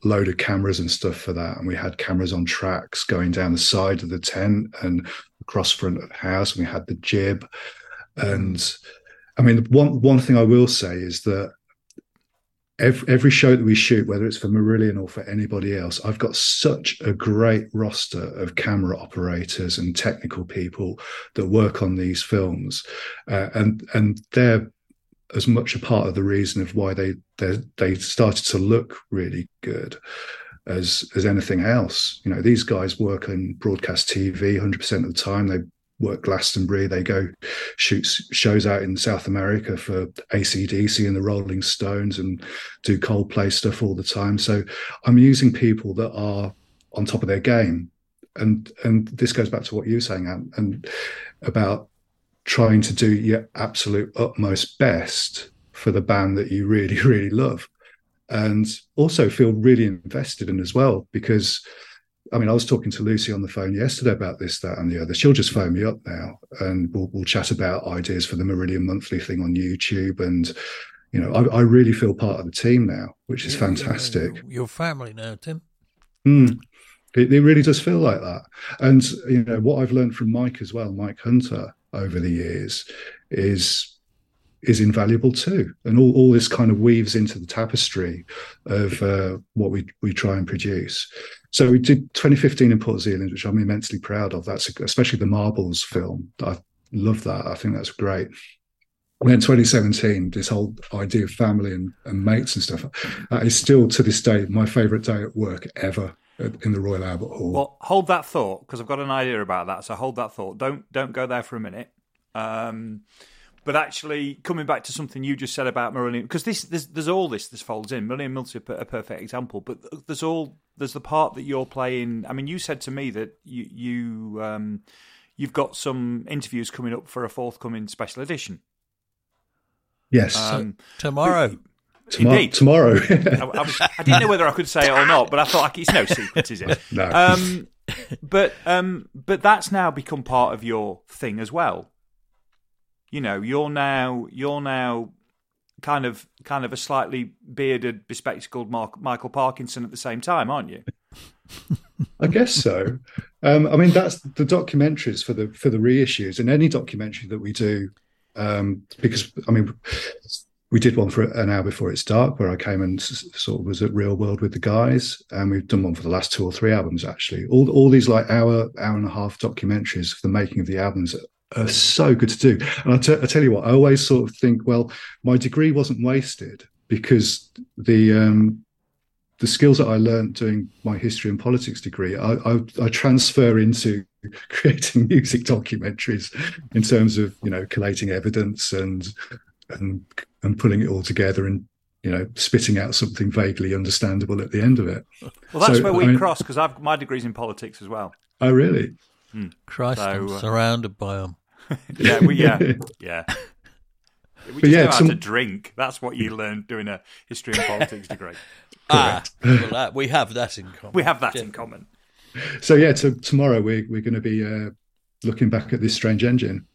Speaker 5: load of cameras and stuff for that, and we had cameras on tracks going down the side of the tent and across front of the house, and we had the jib. And I mean, one one thing I will say is that every, every show that we shoot, whether it's for Marillion or for anybody else, I've got such a great roster of camera operators and technical people that work on these films, uh, and and they're as much a part of the reason of why they they they started to look really good as as anything else. You know, these guys work in broadcast TV 100% of the time. They work Glastonbury. They go shoot shows out in South America for ACDC and the Rolling Stones and do Coldplay stuff all the time. So I'm using people that are on top of their game. And and this goes back to what you were saying, and about trying to do your absolute utmost best for the band that you really, really love and also feel really invested in as well because I mean, I was talking to Lucy on the phone yesterday about this, that, and the other. She'll just phone me up now, and we'll, we'll chat about ideas for the Marillion Monthly thing on YouTube. And you know, I, I really feel part of the team now, which is fantastic.
Speaker 3: Your family now, Tim.
Speaker 5: Mm, it, it really does feel like that. And you know, what I've learned from Mike as well, Mike Hunter, over the years, is is invaluable too. And all, all this kind of weaves into the tapestry of uh, what we, we try and produce. So we did 2015 in Port Zealand, which I'm immensely proud of. That's especially the Marbles film. I love that. I think that's great. And then 2017, this whole idea of family and, and mates and stuff, is still to this day my favorite day at work ever. At- in the Royal Albert Hall.
Speaker 4: Well, hold that thought because I've got an idea about that. So hold that thought. Don't don't go there for a minute. Um, but actually, coming back to something you just said about Marillion, because this there's, there's all this this folds in. Marillion Monthly a perfect example, but there's all there's the part that you're playing. I mean, you said to me that you you um, you've got some interviews coming up for a forthcoming special edition.
Speaker 5: yes,
Speaker 4: Um,
Speaker 3: Tomorrow.
Speaker 5: Tomo-
Speaker 4: indeed.
Speaker 5: tomorrow.
Speaker 4: I, I, was- I didn't know whether I could say it or not, but I thought like, it's no secret, is it?
Speaker 5: no.
Speaker 4: Um, but um, but that's now become part of your thing as well. You know, you're now you're now kind of kind of a slightly bearded, bespectacled Mark, Michael Parkinson at the same time, aren't you?
Speaker 5: I guess so. Um, I mean, that's the documentaries for the for the reissues, and any documentary that we do, um, because I mean, we did one for an hour before it's dark, where I came and sort of was at Real World with the guys, and we've done one for the last two or three albums actually. All all these like hour hour and a half documentaries for the making of the albums are so good to do. And I tell you what, I always sort of think, well, my degree wasn't wasted because the um, the skills that I learned doing my history and politics degree, I, I, I transfer into creating music documentaries in terms of you know collating evidence and and and putting it all together and you know spitting out something vaguely understandable at the end of it.
Speaker 4: Well, that's
Speaker 5: So,
Speaker 4: where we
Speaker 5: I mean-
Speaker 4: cross because I've my degree's in politics as well.
Speaker 5: Oh, really?
Speaker 3: Christ, I'm
Speaker 4: uh,
Speaker 3: surrounded by them.
Speaker 4: Yeah, we, yeah, yeah. We just
Speaker 5: yeah,
Speaker 4: know how
Speaker 5: some-
Speaker 4: to drink. That's what you learn doing a history and politics degree.
Speaker 3: Ah, well, that, we have that in common.
Speaker 4: We have that in common.
Speaker 5: So yeah, to, tomorrow we're we're going to be uh, looking back at this strange engine.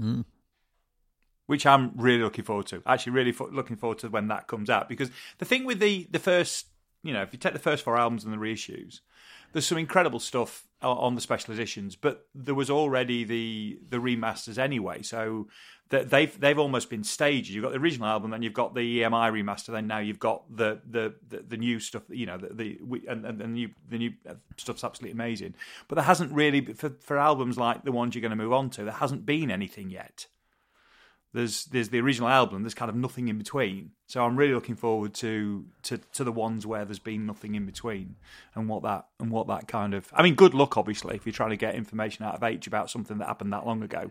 Speaker 3: Mm.
Speaker 4: Which I'm really looking forward to. Actually, really fo- looking forward to when that comes out because the thing with the the first, you know, if you take the first four albums and the reissues, there's some incredible stuff on the special editions, but there was already the the remasters anyway, so they've they've almost been staged. You've got the original album, then you've got the EMI remaster, then now you've got the the the, the new stuff. You know, the, the and, and the new the new uh, stuff's absolutely amazing. But there hasn't really for for albums like the ones you're going to move on to. There hasn't been anything yet there's there's the original album there's kind of nothing in between so i'm really looking forward to to to the ones where there's been nothing in between and what that and what that kind of i mean good luck obviously if you're trying to get information out of h about something that happened that long ago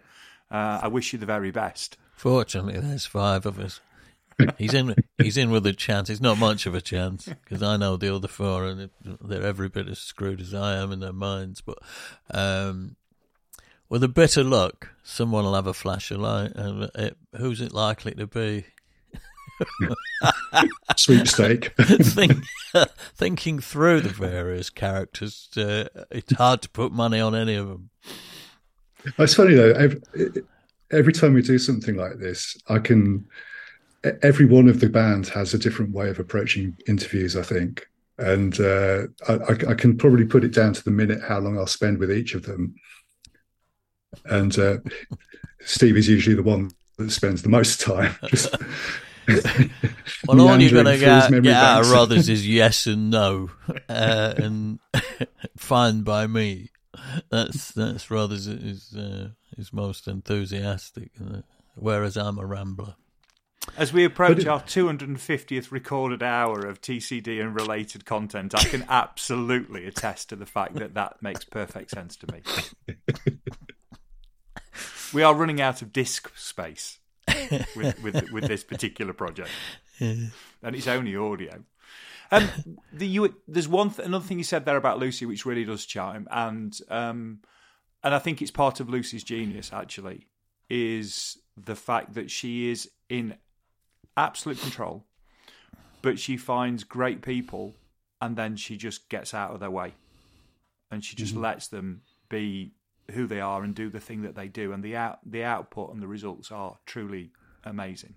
Speaker 4: uh, i wish you the very best
Speaker 3: Fortunately, there's five of us. He's in. He's in with a chance. It's not much of a chance because I know the other four, and they're every bit as screwed as I am in their minds. But um, with a bit of luck, someone will have a flash of light. And it, who's it likely to be?
Speaker 5: Sweepstake.
Speaker 3: Think, thinking through the various characters, uh, it's hard to put money on any of them.
Speaker 5: It's funny though. Every, every time we do something like this, I can. Every one of the bands has a different way of approaching interviews. I think, and uh, I- I can probably put it down to the minute how long I'll spend with each of them. And uh, Steve is usually the one that spends the most time. Just
Speaker 3: Well, all you're going to get,
Speaker 5: memory
Speaker 3: get out of
Speaker 5: banks.
Speaker 3: Rothers is yes and no, uh, and fine by me. That's that's Rothers is uh, is most enthusiastic, uh, whereas I'm a rambler.
Speaker 4: as we approach
Speaker 5: it-
Speaker 4: our 250th recorded hour of tcd and related content i can absolutely attest to the fact that that makes perfect sense to me we are running out of disk space with, with, with this particular project, and it's only audio. Um, the, you, there's one th- another thing you said there about Lucy, which really does chime, and um, and I think it's part of Lucy's genius. Actually, is the fact that she is in absolute control, but she finds great people, and then she just gets out of their way, and she just lets them be who they are and do the thing that they do, and the out the output and the results are truly amazing.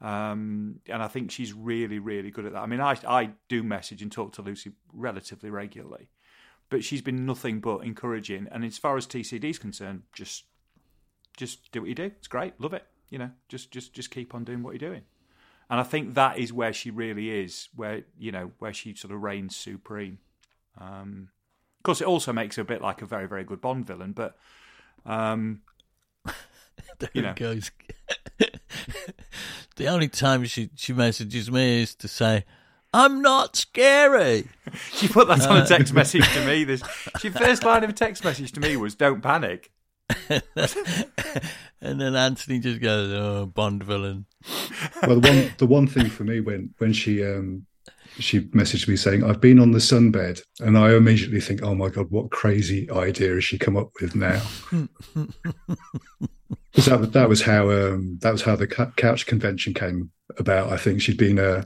Speaker 4: Um, and I think she's really, really good at that. I mean, I I do message and talk to Lucy relatively regularly, but she's been nothing but encouraging. And as far as TCD is concerned, just just do what you do. It's great, love it. You know, just just just keep on doing what you're doing. And I think that is where she really is, where you know where she sort of reigns supreme. Um, course, it also makes her a bit like a very, very good Bond villain, but um,
Speaker 3: There
Speaker 4: You
Speaker 3: it
Speaker 4: know.
Speaker 3: goes. the only time she she messages me is to say, I'm not scary.
Speaker 4: She put that on a text message to me. This she first line of a text message to me was "Don't panic."
Speaker 3: And then Anthony just goes, "Oh, Bond villain."
Speaker 5: Well, the one the one thing for me when when she um she messaged me saying I've been on the sunbed, and I immediately think, oh my god, what crazy idea has she come up with now? Because that was- that was how um that was how the couch convention came about. I think she'd been uh,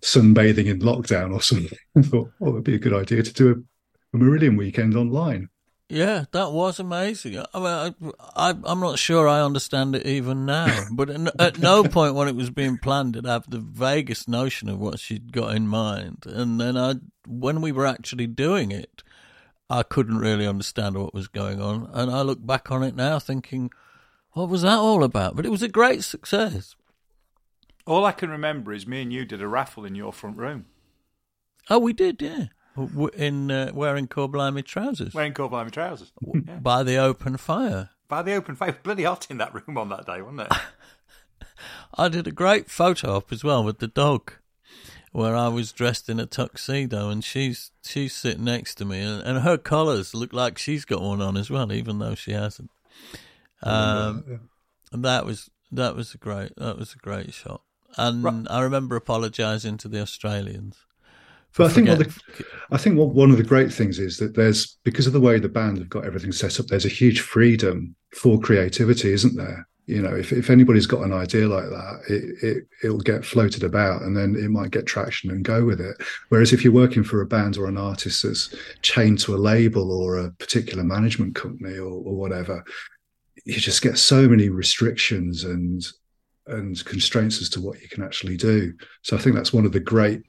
Speaker 5: sunbathing in lockdown or something. I thought, oh, it'd be a good idea to do a, a Marillion weekend online.
Speaker 3: Yeah, that was amazing. I mean, I, I, I'm not sure I understand it even now, but at, at no point when it was being planned did I have the vaguest notion of what she'd got in mind. And then I, when we were actually doing it, I couldn't really understand what was going on. And I look back on it now thinking, what was that all about? But it was a great success.
Speaker 4: All I can remember is me and you did a raffle in your front room
Speaker 3: Oh, we did, yeah. W- In uh, wearing Corblimey trousers
Speaker 4: wearing Corblimey trousers. Yeah.
Speaker 3: by the open fire.
Speaker 4: By the open fire, bloody hot in that room on that day, wasn't it?
Speaker 3: I did a great photo op as well with the dog, where I was dressed in a tuxedo and she's she's sitting next to me, and, and her collars look like she's got one on as well, even though she hasn't. Um, and that was that was a great that was a great shot, and
Speaker 4: Right.
Speaker 3: I remember apologising to the Australians.
Speaker 5: But I think one of the, I think what one of the great things is that there's because of the way the band have got everything set up, there's a huge freedom for creativity, isn't there? You know, if, if anybody's got an idea like that, it, it it'll get floated about and then it might get traction and go with it. Whereas if you're working for a band or an artist that's chained to a label or a particular management company or, or whatever, you just get so many restrictions and and constraints as to what you can actually do. So I think that's one of the great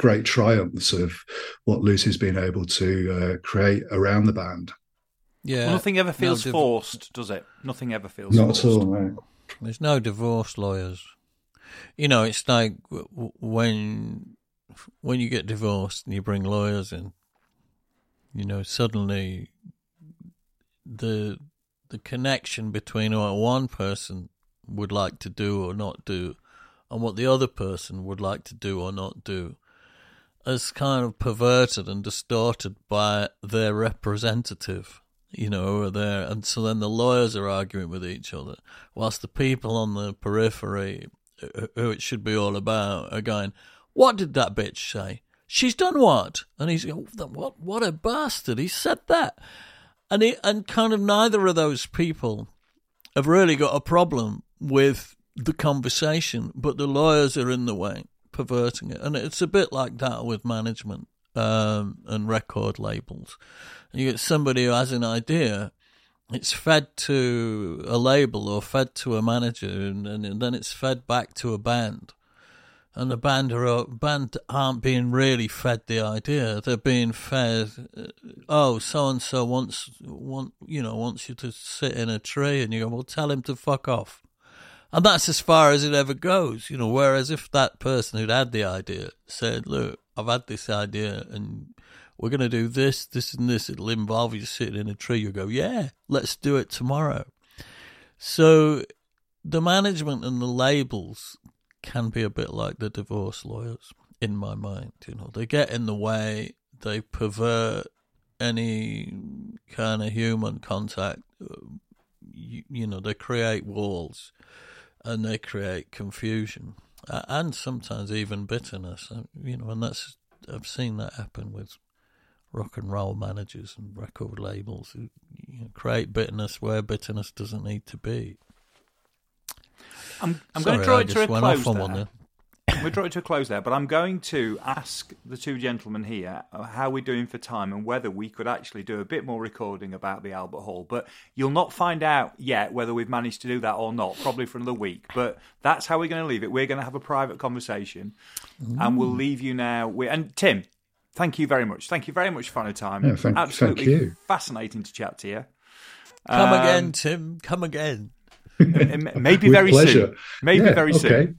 Speaker 5: great triumphs of what Lucy's been able to uh, create around the band.
Speaker 3: yeah,
Speaker 4: Well, nothing ever feels
Speaker 3: div-
Speaker 4: forced, does it? Nothing ever feels
Speaker 5: Not
Speaker 4: forced.
Speaker 5: at all, no.
Speaker 3: There's no divorce lawyers. You know, it's like w- w- when when you get divorced and you bring lawyers in. You know, suddenly the the connection between what one person would like to do or not do, and what the other person would like to do or not do, is kind of perverted and distorted by their representative you know, there, and so then the lawyers are arguing with each other, whilst the people on the periphery, who it should be all about, are going, "What did that bitch say? She's done what?" And he's going, "What? What a bastard! He said that." And he, and kind of neither of those people have really got a problem with the conversation, but the lawyers are in the way, perverting it, and it's a bit like that with management um, and record labels. You get somebody who has an idea, it's fed to a label or fed to a manager, and, and then it's fed back to a band. And the band are band aren't being really fed the idea; they're being fed. uh, Oh, so and so wants want you know wants you to sit in a tree, and you go, well, tell him to fuck off. And that's as far as it ever goes, you know. Whereas if that person who'd had the idea said, "Look, I've had this idea, and we're going to do this, this, and this. It'll involve you sitting in a tree. You go, yeah, let's do it tomorrow. So the management and the labels can be a bit like the divorce lawyers, in my mind. You know, they get in the way, they pervert any kind of human contact. Uh, you, you know, they create walls and they create confusion uh, and sometimes even bitterness. Uh, you know, and that's I've seen that happen with rock and roll managers and record labels who you know, create bitterness where bitterness doesn't need to be.
Speaker 4: I'm, I'm
Speaker 3: Sorry,
Speaker 4: going to draw it to a close there.
Speaker 3: there.
Speaker 4: I'm going to draw to a close there, but I'm going to ask the two gentlemen here uh, how we're doing for time and whether we could actually do a bit more recording about the Albert Hall. But you'll not find out yet whether we've managed to do that or not, probably for another week. But that's how we're going to leave it. We're going to have a private conversation, and we'll leave you now. We and Tim, thank you very much. Thank you very much for your time.
Speaker 5: Yeah, thank-
Speaker 4: Absolutely
Speaker 5: thank you.
Speaker 4: fascinating to chat to you.
Speaker 3: Come
Speaker 4: Um,
Speaker 3: again, Tim. Come again.
Speaker 4: M- m- Maybe
Speaker 5: With
Speaker 4: very
Speaker 5: pleasure.
Speaker 4: soon. Maybe
Speaker 5: Yeah,
Speaker 4: very
Speaker 5: okay.
Speaker 4: soon.